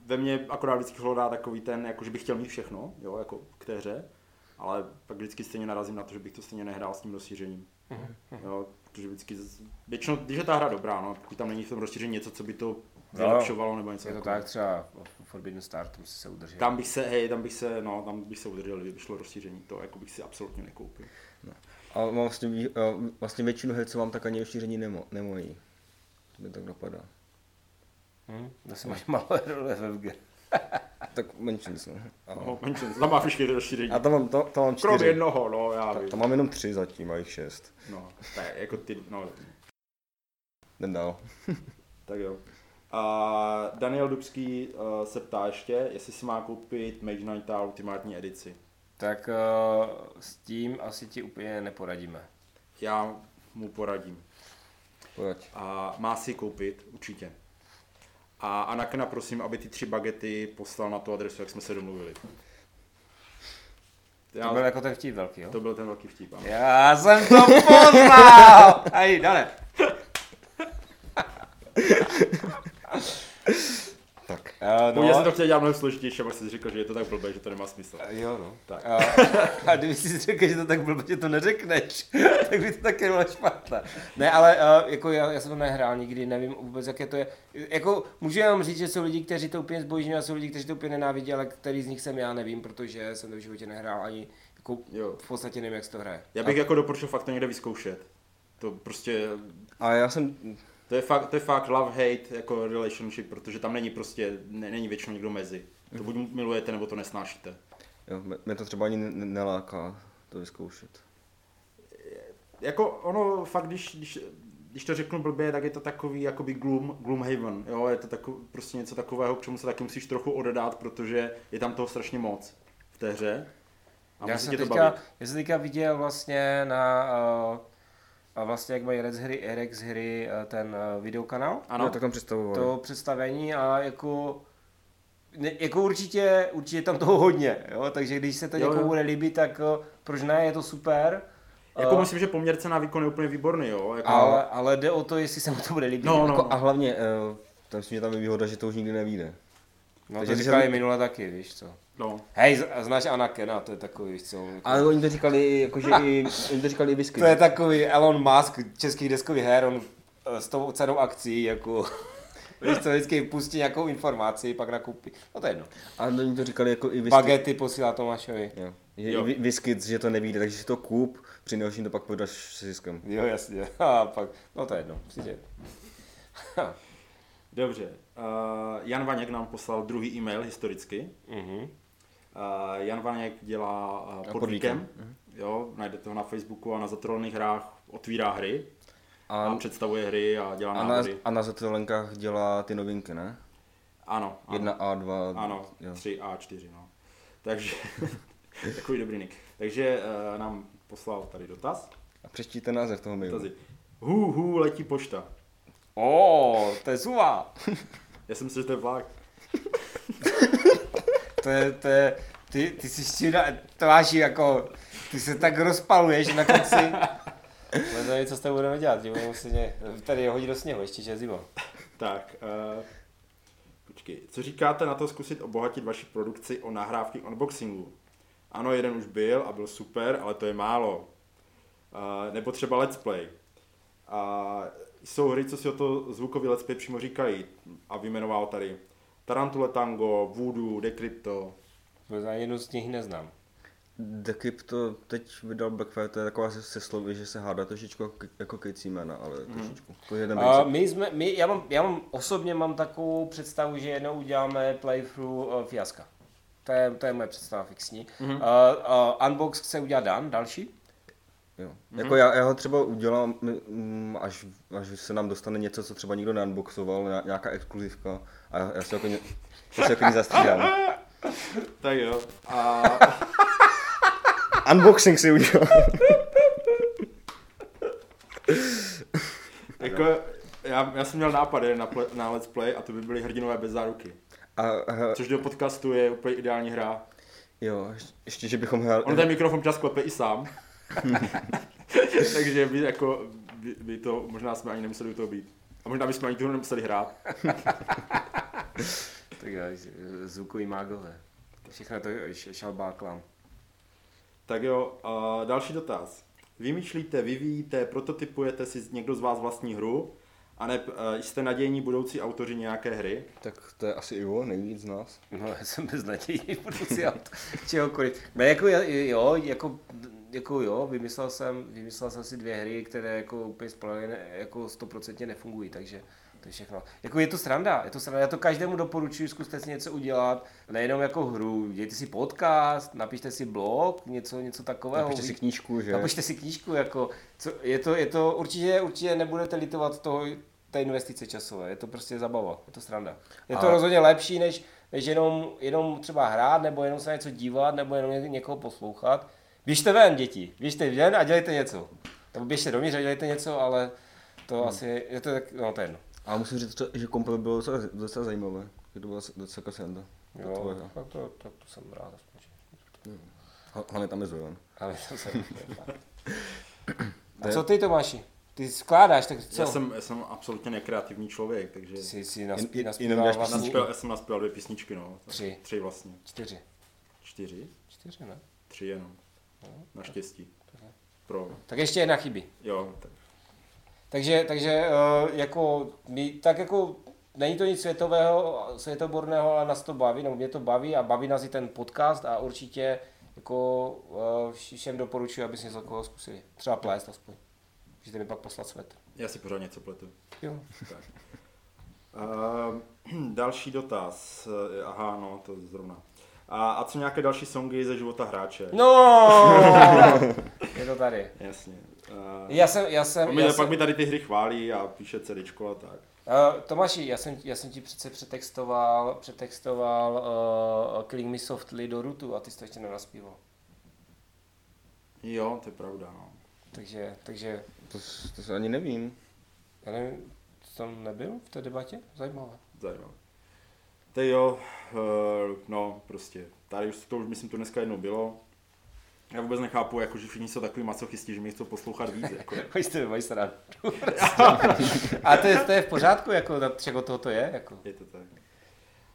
ve mně akorát vždycky hledá takový ten, jako že bych chtěl mít všechno, jo, jako k té hře, ale pak vždycky stejně narazím na to, že bych to stejně nehrál s tím rozšířením. Jo, protože vždycky, většinou, když je ta hra dobrá, no, pokud tam není v tom rozšíření něco, co by to vylepšovalo nebo něco Je to takového. tak, třeba Forbidden Star, tam si se udržel. Tam bych se, hej, tam bych se, no, tam bych se udržel, kdyby šlo rozšíření, to jako bych si absolutně nekoupil. A mám vlastně, a vlastně většinu her, co mám, tak ani rozšíření nemo, nemají. To mi tak dopadá. Hm? Zase máš malé role FFG. Tak menšins, no. A, No, menšin, tam máš všechny rozšíření. a tam mám, to, tam mám čtyři. jednoho, no, já vím. tam mám jenom tři zatím, a jich šest. No, to je jako ty, no, Jdem dál. tak jo. A Daniel Dubský uh, se ptá ještě, jestli si má koupit Mage Knighta ultimátní edici. Tak uh, s tím asi ti úplně neporadíme. Já mu poradím. Pojď. A má si koupit, určitě. A Anakena prosím, aby ty tři bagety poslal na tu adresu, jak jsme se domluvili. Já, To byl jako ten vtip velký, jo? to byl ten velký vtip, ano. Já jsem to poznal! Hej, Dane. Tak. Uh, No. Já jsem to chtěl dělat mnohem složitější, ale jsi říkal, že je to tak blbé, že to nemá smysl. Jo, no. Tak. A, a kdyby si řekl, že to tak blbě, že to neřekneš, tak by to taky bylo špatné. Ne, ale uh, jako já, já jsem to nehrál nikdy, nevím vůbec, jaké to je. Jako můžu jenom říct, že jsou lidi, kteří to úplně zbožňují a jsou lidi, kteří to úplně nenávidí, ale který z nich jsem já, nevím, protože jsem to v životě nehrál ani, jako Jo. v podstatě nevím, jak se to hraje. Já bych jako doporučil fakt to někde vyzkoušet. To prostě, A já jsem, to je fakt, to je fakt love-hate jako relationship, protože tam není prostě, ne, není většinou nikdo mezi. To buď milujete, nebo to nesnášíte. jo, mě- to třeba ani ne- neláká to vyzkoušet. Jako ono fakt, když, když, když to řeknu blbě, tak je to takový jakoby gloom, Gloomhaven, jo, je to takový, prostě něco takového, k čemu se taky musíš trochu odedát, protože je tam toho strašně moc v té hře. A Já musí jsem, tě to teďka, bavit. já jsem teďka viděl vlastně na, uh, a vlastně jak mají Rex hry, Rex hry uh, ten uh, videokanál, Ano, Jo, tak tam představovali. to představení a jako ne, jako určitě, určitě tam toho hodně, jo? takže když se to Jo, někomu jo. bude líbit, tak uh, proč ne, je to super. jako Uh, myslím, že poměr cena výkon je úplně výborný, jo. Jako, ale, ale jde o to, jestli se mu to bude líbit. No, no. Jako, a hlavně, uh, tam myslím, že tam je výhoda, že to už nikdy nevíde. No takže to říkali jsem- minule taky, víš co. no. Hej, znáš Anakena, to je takový, víš co. Jako, Ale oni to říkali, jakože i, oni to říkali i whisky. to je takový Elon Musk českých deskových her, on eh, s tou cenou akcí, jako Víš co, vždycky pustí nějakou informaci, pak nakoupí. No to je jedno. A oni to říkali jako i whisky. Bagety posílá Tomášovi. Jo. Že Jo. whisky, že to nevíde, takže si to kup, při nejhorším to pak prodáš s ziskem. Jo, jasně. A pak, no to je jedno. Přijde. Dobře. Uh, Jan Vaněk nám poslal druhý e-mail historicky. Mhm. Uh, Jan Vaněk dělá uh, pod, pod víkem. víkem. Jo, najdete ho na Facebooku a na zatrolných hrách otvírá hry a, A, představuje hry a dělá a, na, návody. a na zatrolenkách dělá ty novinky, ne? Ano, ano. Jedna A, dva. Ano, jo. 3 a 4, no. Takže, takový dobrý nick. Takže uh, nám poslal tady dotaz. A přečtíte název toho mailu. Dotazy. Hů, hů, letí pošta. O, to je suva. Já jsem si, že to je vlak. To je, to je, ty, ty jsi štína, Tomáši, jako, ty se tak rozpaluješ na konci. Ale to je, co s tebou budeme dělat, že budeme muset tady je hodit do sněhu, ještě že je zima. Tak, uh, počkej, co říkáte na to zkusit obohatit vaši produkci o nahrávky unboxingu? Ano, jeden už byl a byl super, ale to je málo. Uh, nebo třeba let's play. A jsou hry, co si o to zvukový let's přímo říkají. A vyjmenoval tady Tarantule Tango, Voodoo, Decrypto. Ani jednu z nich neznám. Decrypto teď vydal Blackfire, to je taková se, slovy, že se hádá trošičku jako, jako kecí jména, ale trošičku. To je jeden A my jsme, my, já, mám, já mám, osobně mám takovou představu, že jednou uděláme playthrough uh, fiaska. To je, to je moje představa fixní. Mm-hmm. Uh, uh, unbox chce udělat Dan, další. Jo. Jako já, já ho třeba udělám, mm, až, až se nám dostane něco, co třeba nikdo neunboxoval, ně- nějaká exkluzivka a já, já se jako, ně, já se jako zastřídám. Tak jo. A Unboxing si udělám. jako, Já, já jsem měl nápad na, ple, na Let's Play a to by byly hrdinové bez záruky. A, a Což do podcastu je úplně ideální hra. jo, ještě- ještě, že bychom hráli... On ten mikrofon čas klepe i sám. Takže by, jako, by, by, to, možná jsme ani nemuseli u toho být. A možná bychom ani toho nemuseli hrát. Tak jo, zvukový mágové. Všechno to je š- šalbáklám. Tak jo, a další dotaz. Vymýšlíte, vyvíjíte, prototypujete si někdo z vás vlastní hru? A ne, jste nadějní budoucí autoři nějaké hry? Tak to je asi Ivo, nejvíc z nás. No, já jsem beznadějný budoucí auto, čehokoliv. Ne, jako jo, jako, jako jo, vymyslel jsem, vymyslel jsem si dvě hry, které jako úplně spolehli, ne, jako stoprocentně nefungují, takže to je všechno. Jako je to sranda, je to sranda, já to každému doporučuji, zkuste si něco udělat, nejenom jako hru, dějte si podcast, napište si blog, něco, něco takového. Napište si knížku, že? Napište si knížku, jako, co, je to, je to, určitě, určitě nebudete litovat toho, té investice časové, je to prostě zabava, je to sranda. Je to A- rozhodně lepší, než, než jenom, jenom třeba hrát, nebo jenom se na něco dívat, nebo jenom ně- někoho poslouchat. Běžte ven, děti, běžte ven a dělejte něco. Nebo běžte dovnitř a dělejte něco, ale to Hmm. asi, je to tak, no to je jedno. A musím říct, že- že komplet bylo docela, docela zajímavé. Je to byla docela sranda. To Jo, tvoje hra. tak to, tak to jsem rád aspoň. že- Hla- Hlavně tam je Zoran. Ale to jsem, to. A co ty Tomáši? Ty skládáš, tak co? Já jsem, já jsem absolutně nekreativní člověk, takže Jsi, jsi naspí, naspíval vlastní... naspěl, já jsem naspěl dvě písničky, no. Tři. Tři vlastně. Čtyři. Čtyři? Čtyři, ne? Tři jenom. Naštěstí. Pro, Tak ještě jedna chybí. jo, tak. Takže, takže eh, jako, my, tak jako není to nic světového, světoborného, ale nás to baví, nebo mě to baví a baví nás i ten podcast a určitě jako eh, vš- všem doporučuji, aby si něco takového zkusili. Třeba plést aspoň. Můžete mi pak poslat svet. Já si pořád něco pletu. Jo. Tak. Uh, další dotaz. Aha, no, to zrovna. A, a co nějaké další songy ze života hráče? No! Je to tady. Jasně. Uh, Já jsem, já jsem, pak, mi, já pak jsem, mi tady ty hry chválí a píše CDčko a tak. Uh, Tomáši, já jsem, já jsem ti přece přetextoval, přetextoval uh, Killing Me Softly do Rutu a ty jsi to ještě nenaspíval. Jo, to je pravda, no. Takže, takže, To, to se ani nevím. já nevím, jsi tam nebyl v té debatě? Zajímavé. Zajímavé. Teď jo, uh, no prostě, tady už to už myslím tu dneska jednou bylo. Já vůbec nechápu, jako, že všichni jsou takový masochisti, že mi chcou poslouchat víc. Jako. Pojďte, mají se rád. a to je, to je v pořádku, jako na čego toho to je? Jako. Je to tak.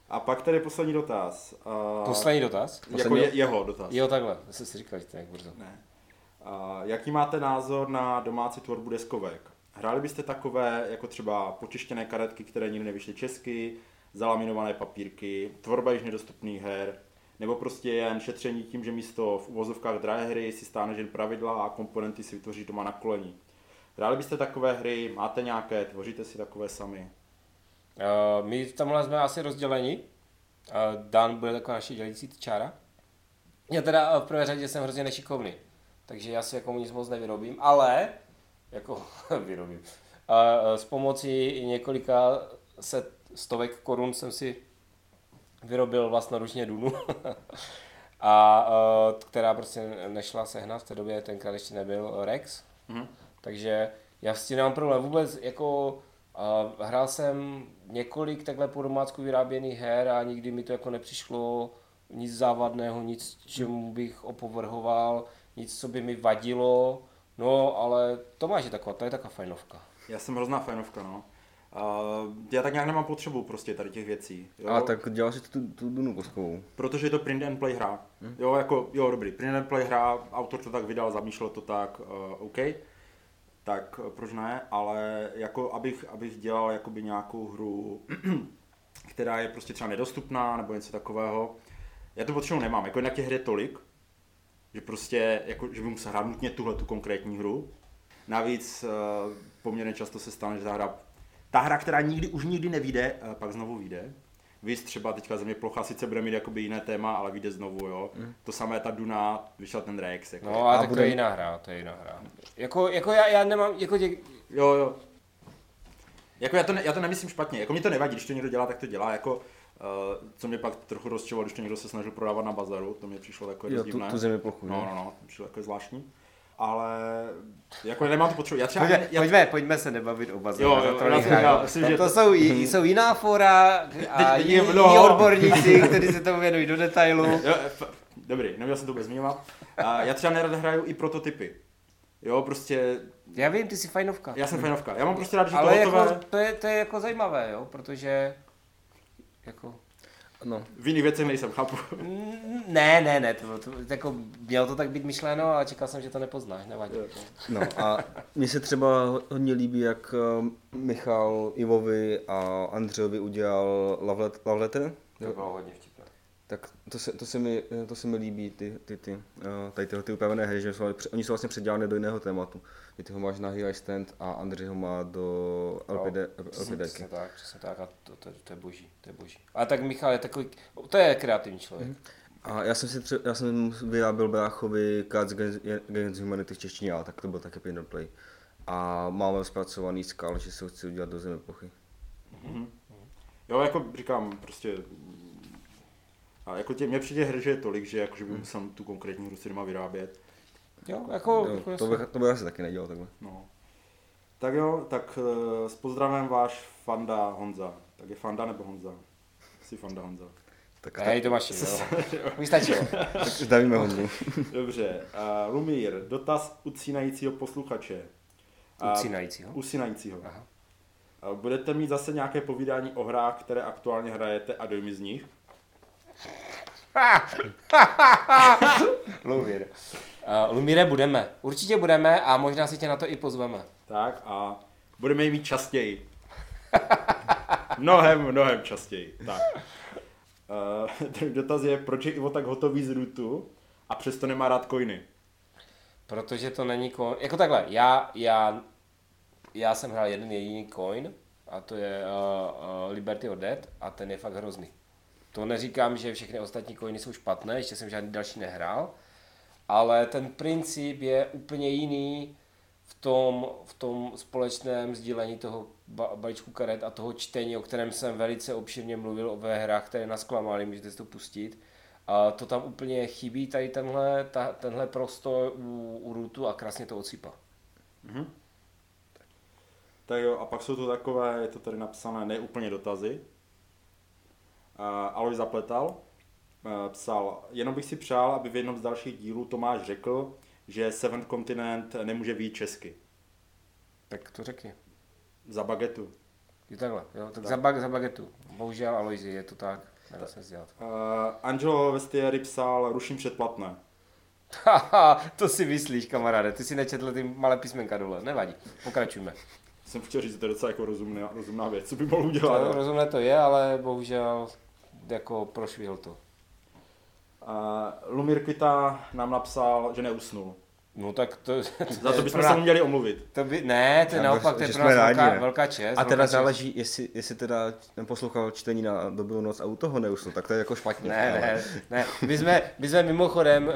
A pak tady poslední dotaz. Uh, Poslední dotaz? Jako Poslední- je, jeho dotaz. Jo, takhle, já jsem si říkal, že to je brzo. Ne. A jaký máte názor na domácí tvorbu deskovek? Hráli byste takové, jako třeba počištěné karetky, které nikdy nevyšly česky, zalaminované papírky, tvorba již nedostupných her, nebo prostě jen šetření tím, že místo v uvozovkách drahé hry si stáneš jen pravidla a komponenty si vytvoříš doma na kolení. Hráli byste takové hry, máte nějaké, tvoříte si takové sami? Uh, my v tomhle jsme asi rozděleni. Uh, Dan bude taková naše dělící čára. Já teda uh, v prvé řadě jsem hrozně nešikovný, takže já si jako nic moc nevyrobím, ale jako vyrobím. Uh, s pomocí několika set stovek korun jsem si vyrobil vlastnoručně Dunu. a uh, která prostě nešla sehnat v té době, tenkrát ještě nebyl Rex. Mhm. Takže já s tím nemám problém. Vůbec jako uh, hrál jsem několik takhle po domácku vyráběných her a nikdy mi to jako nepřišlo nic závadného, nic, čemu bych opovrhoval, nic, co by mi vadilo. No, ale to máš taková, to je taková fajnovka. Já jsem hrozná fajnovka, no. Uh, já tak nějak nemám potřebu prostě tady těch věcí. Jo? Ale tak si tu, tu Dunu kostkovou. Protože je to print and play hra. Hmm. Jo, jako, jo, dobrý, print and play hra, autor to tak vydal, zamýšlel to tak, uh, OK. Tak uh, proč ne, ale jako abych, abych dělal jakoby nějakou hru, která je prostě třeba nedostupná nebo něco takového, já to potřebu nemám, jako jinak těch her je tolik, že prostě, jako, že bych musel hrát nutně tuhle tu konkrétní hru. Navíc uh, poměrně často se stane, že ta hra, ta hra, která nikdy, už nikdy nevíde, uh, pak znovu vyjde. Víš, třeba teďka země plocha sice bude mít jakoby jiné téma, ale vyjde znovu, jo. Mm. To samé ta Duna, vyšel ten Rex. Jako. No, ale A tak to bude- je jiná hra, to je jiná hra. Jako, jako já, já nemám, jako tě, Jo, jo. Jako já to, ne, já to nemyslím špatně, jako mě to nevadí, když to někdo dělá, tak to dělá, jako uh, co mě pak trochu rozčovalo, když to někdo se snažil prodávat na bazaru, to mě přišlo takové Jo, tu, tu zemi plochu, No, no, no, to přišlo jako zvláštní. Ale jako nemám to potřebu. Já třeba, Pojďme, já, pojďme, pojďme se nebavit o bazénu. Jo, jo, to, já myslím, že to, to- jsou, jí- jsou jiná fora a Teď jiní, je mnoho. odborníci, kteří se tomu věnují do detailu. jo, f- dobrý, neměl jsem to vůbec zmiňovat. A já třeba nerad hraju i prototypy. Jo, prostě, Já vím, ty jsi fajnovka. já jsem fanovka. Já mám prostě rád, že to Ale hotové. jako, to, je, to je jako zajímavé, jo, protože jako, No, V jiných věcech nejsem, chápu. Mm, ne, ne, ne, to, to, jako, mělo to tak být myšleno, ale čekal jsem, že to nepoznáš, nevadí. no a mně se třeba hodně líbí, jak eh, Michal Ivovi a Andřejovi udělal love, let, love letter. To bylo hodně vtipné. Tak to se, to se, mi, to se mi líbí, ty, ty, ty, eh, tady tyhle ty upravené hry, že jsou, oni jsou vlastně předělané do jiného tématu. Že ty ho máš na High Stand a Andrej ho má do LPD, Přesně, LPDky. přesně tak, přesně tak a to, to, to, je boží, to je boží. A tak Michal je takový, to je kreativní člověk. A já jsem si tře- já jsem vyráběl bráchovi Cards Against Humanity v češtině, ale tak to byl taky pin and play. A máme zpracovaný skal, že se ho chci udělat do zemi plochy. Jo, jako říkám, prostě... A jako tě, mě přijde hry, že je tolik, že, jako, že by musel tu konkrétní hru si doma vyrábět. Jo, jako, Jo, jako to, bych, to bych asi taky nedělal takhle. No. Tak jo, tak eh, s pozdravem váš Fanda Honza. Tak je Fanda nebo Honza? Jsi Fanda Honza. Tak, Hej, Tomáši, jo. Už stačilo. tak zdravíme Honzu. Dobře, uh, Lumír, dotaz ucínajícího posluchače. A- Ucínajícího. Usínajícího. Aha. A Budete mít zase nějaké povídání o hrách, které aktuálně hrajete a dojmy z nich? Lumír. Uh, Lumíre budeme, určitě budeme a možná si tě na to i pozveme. Tak a budeme ji mít častěji. mnohem, mnohem častěji. Tak. Uh, ten dotaz je, proč je Ivo tak hotový z rootu a přesto nemá rád coiny. Protože to není coin, jako takhle, já, já, já jsem hrál jeden jediný coin a to je uh, uh, Liberty or Dead a ten je fakt hrozný. To neříkám, že všechny ostatní coiny jsou špatné, ještě jsem žádný další nehrál, ale ten princip je úplně jiný v tom, v tom společném sdílení toho ba- balíčku karet a toho čtení, o kterém jsem velice obširně mluvil ve hrách, které nás klamaly, můžete si to pustit. A to tam úplně chybí, tady tenhle, ta, tenhle prostor u, u Rootu a krásně to odsýpá. Tak jo, a pak jsou tu takové, je to tady napsané, neúplně dotazy. Uh, Alois Zapletal psal, jenom bych si přál, aby v jednom z dalších dílů Tomáš řekl, že Seventh Continent nemůže být česky. Tak to řekni. Za bagetu. Je takhle, jo? Tak, tak. Za, bag, za bagetu. Bohužel, Aloisi, je to tak. Nedá se dělat. Uh, Angelo Vestieri psal, ruším předplatné. Haha, to si myslíš, kamaráde. Ty si nečetl ty malé písmenka dole. Nevadí. Pokračujme. Jsem chtěl říct, že to je docela jako rozumná, rozumná věc, co by mohl To, udělat. rozumné to je, ale bohužel jako prošvihl to. Uh, Lumír Kvita nám napsal, že neusnul. No tak to... Za to bychom se měli omluvit. To by, ne, to je naopak, to je že pro jsme nás rádi, velká, ne? velká čest. A teda čest. záleží, jestli, jestli teda poslouchal čtení na dobrou noc a u toho neusl, tak to je jako špatně. Ne, ne, ne. My jsme, my jsme mimochodem, uh,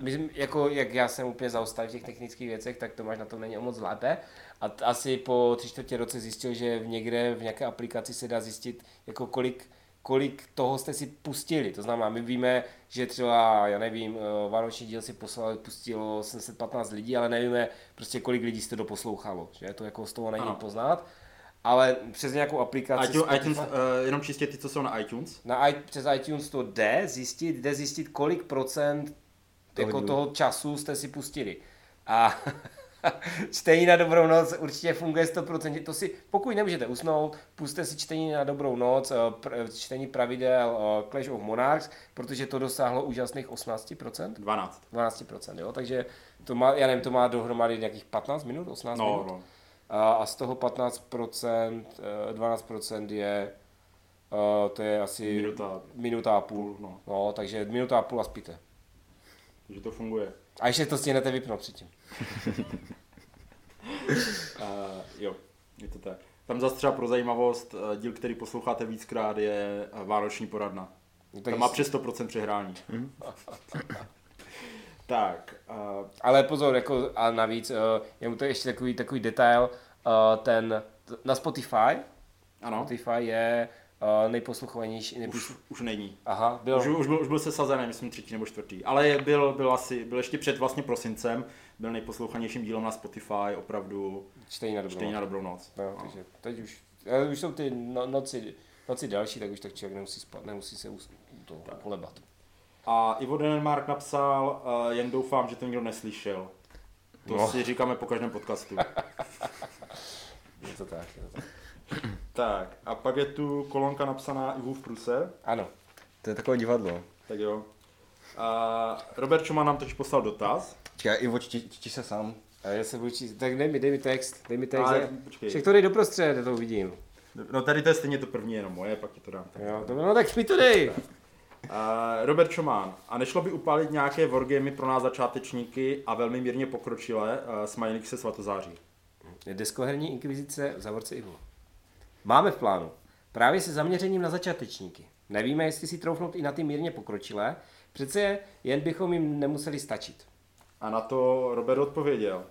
my jsme, jako jak já jsem úplně zaostalý v těch technických věcech, tak Tomáš na tom není o moc lépe. A t- asi po tři čtvrtě roce zjistil, že v někde v nějaké aplikaci se dá zjistit, jako kolik, kolik toho jste si pustili. To znamená, my víme, že třeba, já nevím, eh, Vánoční díl si poslal, pustilo 715 lidí, ale nevíme prostě kolik lidí jste doposlouchalo. Že to jako z toho není Ano. poznat. Ale přes nějakou aplikaci... iTunes, Spotify- iTunes, uh, jenom čistě ty, co jsou na iTunes. na, i- přes iTunes to jde zjistit, jde zjistit, kolik procent Toho jako toho času jste si pustili. A čtení na dobrou noc určitě funguje 100%. To si, pokud nemůžete usnout, puste si čtení na dobrou noc, eh, pr- čtení pravidel eh, Clash of Monarchs, protože to dosáhlo úžasných 18%. 12. 12%, jo, takže to má, já nevím, to má dohromady nějakých 15 minut, 18 No, minut. no. A, a z toho 15%, eh, 12% je, eh, to je asi Minuta. minuta a půl. Půl, no. no, takže minuta a půl a spíte. Takže to funguje. A ještě to stihnete vypnout předtím. Uh, jo, je to tak. Tam zase třeba pro zajímavost, eh, díl, který posloucháte víckrát, je eh, Vánoční poradna. No, Tam má přes 100% přehrání. tak, uh, Ale pozor, jako a navíc, uh, je mu to ještě takový, takový detail, uh, ten, t- na Spotify, ano. Spotify je uh, nejposluchovanější, nejposlu... Už, už není. Aha, byl. Už, už, byl, už byl sesazený, myslím, třetí nebo čtvrtý. Ale byl, byl asi, byl ještě před vlastně prosincem, byl nejposlouchanějším dílem na Spotify, opravdu Čtení na dobrou čtení na noc. dobrou noc. No, takže teď už, už jsou ty no, noci, noci další, tak už tak člověk nemusí spát, nemusí se us, to polebat. A Ivo Denmark napsal, uh, jen doufám, že to nikdo neslyšel. To No. si říkáme po každém podcastu. Je to tak, je to tak. tak, a pak je tu kolonka napsaná Ivu v pruse. Ano, To je takové divadlo. Tak jo. A Robert Schumann nám teď poslal dotaz. Čekaj, Ivo, čti, čti se sám. a já se budu číst, tak dej mi, dej mi text, dej mi text. Ale, počkej. Však to dej doprostřed, to uvidím. No tady to je stejně to první jenom moje, pak ti to dám. Tak. Jo, to, no tak mi to dej. Robert Schumann. A nešlo by upálit nějaké wargamy pro nás začátečníky a velmi mírně pokročilé uh, smajlík se svatozáří. Deskoherní inkvizice v Zavorce Ivo. Máme v plánu. Právě se zaměřením na začátečníky. Nevíme, jestli si troufnout i na ty mírně pokročilé, přece jen bychom jim nemuseli stačit. A na to Robert odpověděl.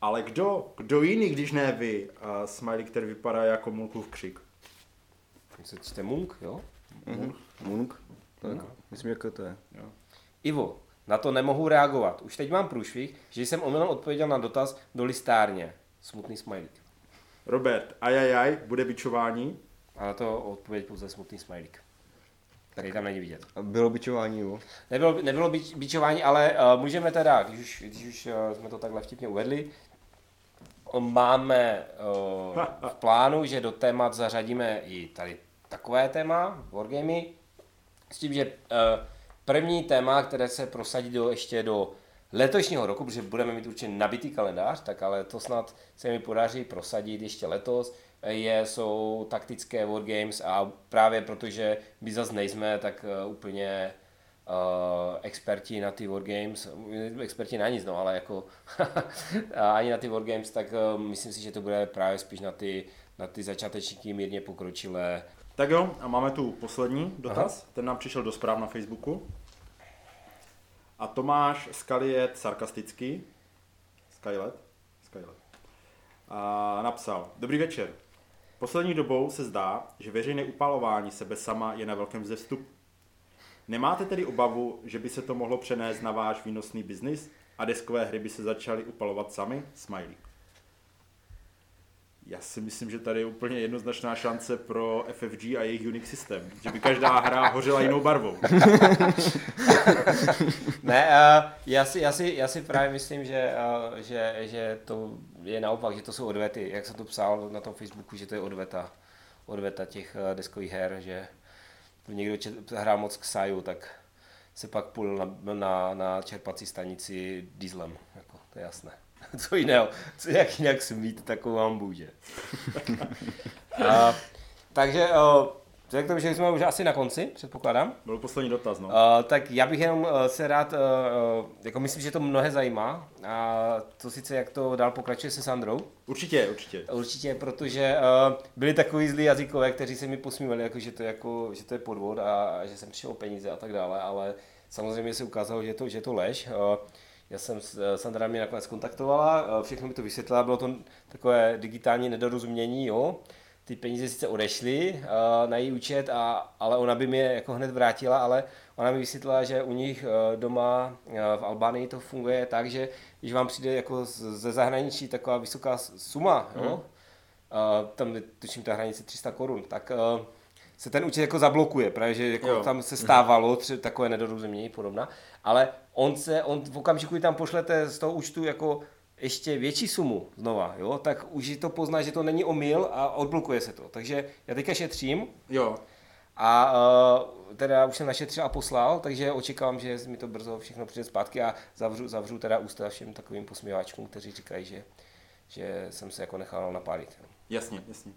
Ale kdo? Kdo jiný, když ne vy? Uh, smajlík, který vypadá jako Mulkův křik. Se čte Munk, jo? Mhm. Munk. Tak, myslím, jak to je. Ivo, na to nemohu reagovat. Už teď mám průšvih, že jsem omylem odpověděl na dotaz do listárně. Smutný smajlík. Robert, ajajaj, bude bičování? A na to odpověď pouze smutný smajlík. Který tam není vidět. A bylo bičování, jo. Nebylo, nebylo bič, bičování, ale uh, můžeme teda, když už, když už uh, jsme to takhle vtipně uvedli, máme uh, v plánu, že do témat zařadíme i tady takové téma, wargamy, s tím, že uh, první téma, které se prosadí do, ještě do letošního roku, protože budeme mít určitě nabitý kalendář, tak ale to snad se mi podaří prosadit ještě letos, je, jsou taktické wargames a právě protože my zase nejsme tak uh, úplně uh, experti na ty wargames, experti na nic, no, ale jako ani na ty wargames, tak uh, myslím si, že to bude právě spíš na ty, na ty začátečníky mírně pokročilé. Tak jo, a máme tu poslední dotaz. Aha. Ten nám přišel do zpráv na Facebooku. A Tomáš Skaliet sarkastický. Skylet? Skylet. A napsal. Dobrý večer. Poslední dobou se zdá, že veřejné upalování sebe sama je na velkém vzestupu. Nemáte tedy obavu, že by se to mohlo přenést na váš výnosný biznis a deskové hry by se začaly upalovat sami? Smiley. Já si myslím, že tady je úplně jednoznačná šance pro FFG a jejich Unix systém. Že by každá hra hořela jinou barvou. Ne, uh, já, si, já, si, já si právě myslím, že, uh, že, že to je naopak, že to jsou odvety, jak jsem to psal na tom Facebooku, že to je odveta, odveta těch uh, deskových her, že někdo hrál moc k Saju, tak se pak půl na, na, na čerpací stanici dieselem, jako, to je jasné. Co jiného, co jak jinak smít takovou hambu, že? uh, takže uh, Vzhledem k tomu, že jsme už asi na konci, předpokládám, Byl poslední dotaz, no. Uh, tak já bych jenom uh, se rád, uh, uh, jako myslím, že to mnohé zajímá, a to sice jak to dál pokračuje se Sandrou, Určitě, určitě. určitě, protože uh, byli takový zlí jazykové, kteří se mi posmívali, jako, že, to je jako, že to je podvod a, a že jsem přišel o peníze a tak dále, ale samozřejmě se ukázalo, že je to, že je to lež. Uh, já jsem, s- Sandra mě nakonec kontaktovala, uh, všechno mi to vysvětlila, bylo to takové digitální nedorozumění, jo. Ty peníze sice odešly uh, na její účet, a, ale ona by mi je jako hned vrátila, ale ona mi vysvětlila, že u nich doma v Albánii to funguje tak, že když vám přijde jako ze zahraničí taková vysoká suma, jo, uh, tam je tuším ta hranice 300 korun, tak se ten účet jako zablokuje, právě že jako Jo. tam se stávalo tři, takové nedorozumění podobná, ale on se, on v okamžiku, kdy tam pošlete z toho účtu jako ještě větší sumu znova, jo, tak už to pozná, že to není omyl a odblokuje se to. Takže já teďka šetřím Jo, a uh, teda už jsem našetřil a poslal, takže očekávám, že mi to brzo všechno přijde zpátky a zavřu, zavřu teda ústa všem takovým posměváčkům, kteří říkají, že, že jsem se jako nechal napálit. jasně, jasně.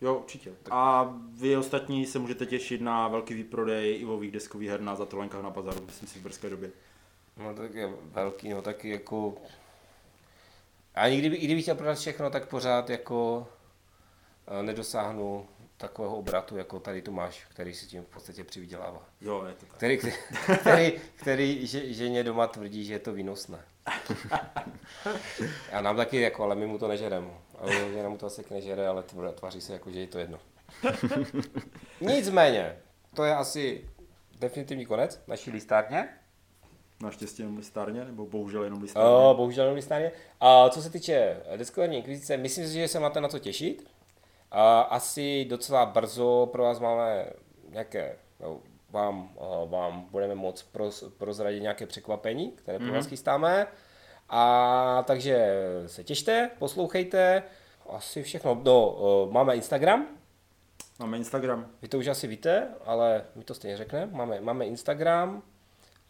Jo, určitě. A vy ostatní se můžete těšit na velký výprodej Ivových deskových her na Zatolenkách na bazaru, myslím si v brzké době. No tak je velký, no taky jako... A kdyby, i kdybych chtěl prodat všechno, tak pořád jako eh, nedosáhnu takového obratu, jako tady tu máš, který si tím v podstatě přivydělává. Jo, je to tak. Který, který, který, který že, ženě doma tvrdí, že je to výnosné. Já nám taky jako, ale my mu to nežereme. Ale žena mu to asi taky nežere, ale tv- tváří se jako, že je to jedno. Nicméně, to je asi definitivní konec naší listárně. Naštěstí jenom listárně, nebo bohužel jenom listárně. Uh, bohužel jenom listárně. A co se týče Discovery Inkvizice, myslím si, že se máte na co těšit. A asi docela brzo pro vás máme nějaké, no, vám, uh, vám budeme moc proz, prozradit nějaké překvapení, které pro vás chystáme. A takže se těšte, poslouchejte. Asi všechno. No, uh, máme Instagram, Máme Instagram. vy to už asi víte, ale my to stejně řekneme. Máme, máme Instagram,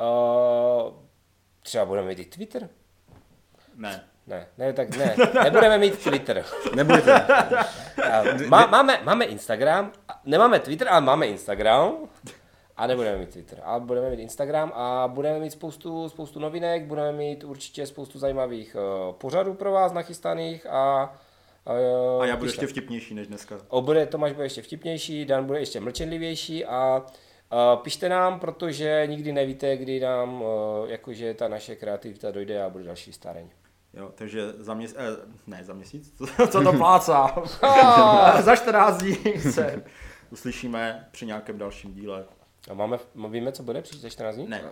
uh, třeba budeme mít i Twitter. Ne. Ne, ne, tak ne, nebudeme mít Twitter. Nebudete. A Má, máme, máme Instagram, nemáme Twitter, ale máme Instagram. A nebudeme mít Twitter, ale budeme mít Instagram a budeme mít spoustu, spoustu novinek, budeme mít určitě spoustu zajímavých uh, pořadů pro vás nachystaných a uh, A já budu ještě vtipnější než dneska. O, bude, Tomáš bude ještě vtipnější, Dan bude ještě mlčenlivější a uh, pište nám, protože nikdy nevíte, kdy nám uh, jakože ta naše kreativita dojde a bude další stareň. Jo, takže za měsíc, eh, ne za měsíc, co, co to plácá? za 14 dní se uslyšíme při nějakém dalším díle. A máme, víme, co bude příští za 14 dní? Ne.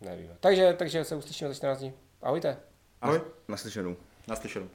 Nevíme. Takže, takže se uslyšíme za 14 dní. Ahojte. Ahoj, Naslyšenou. naslyšenou.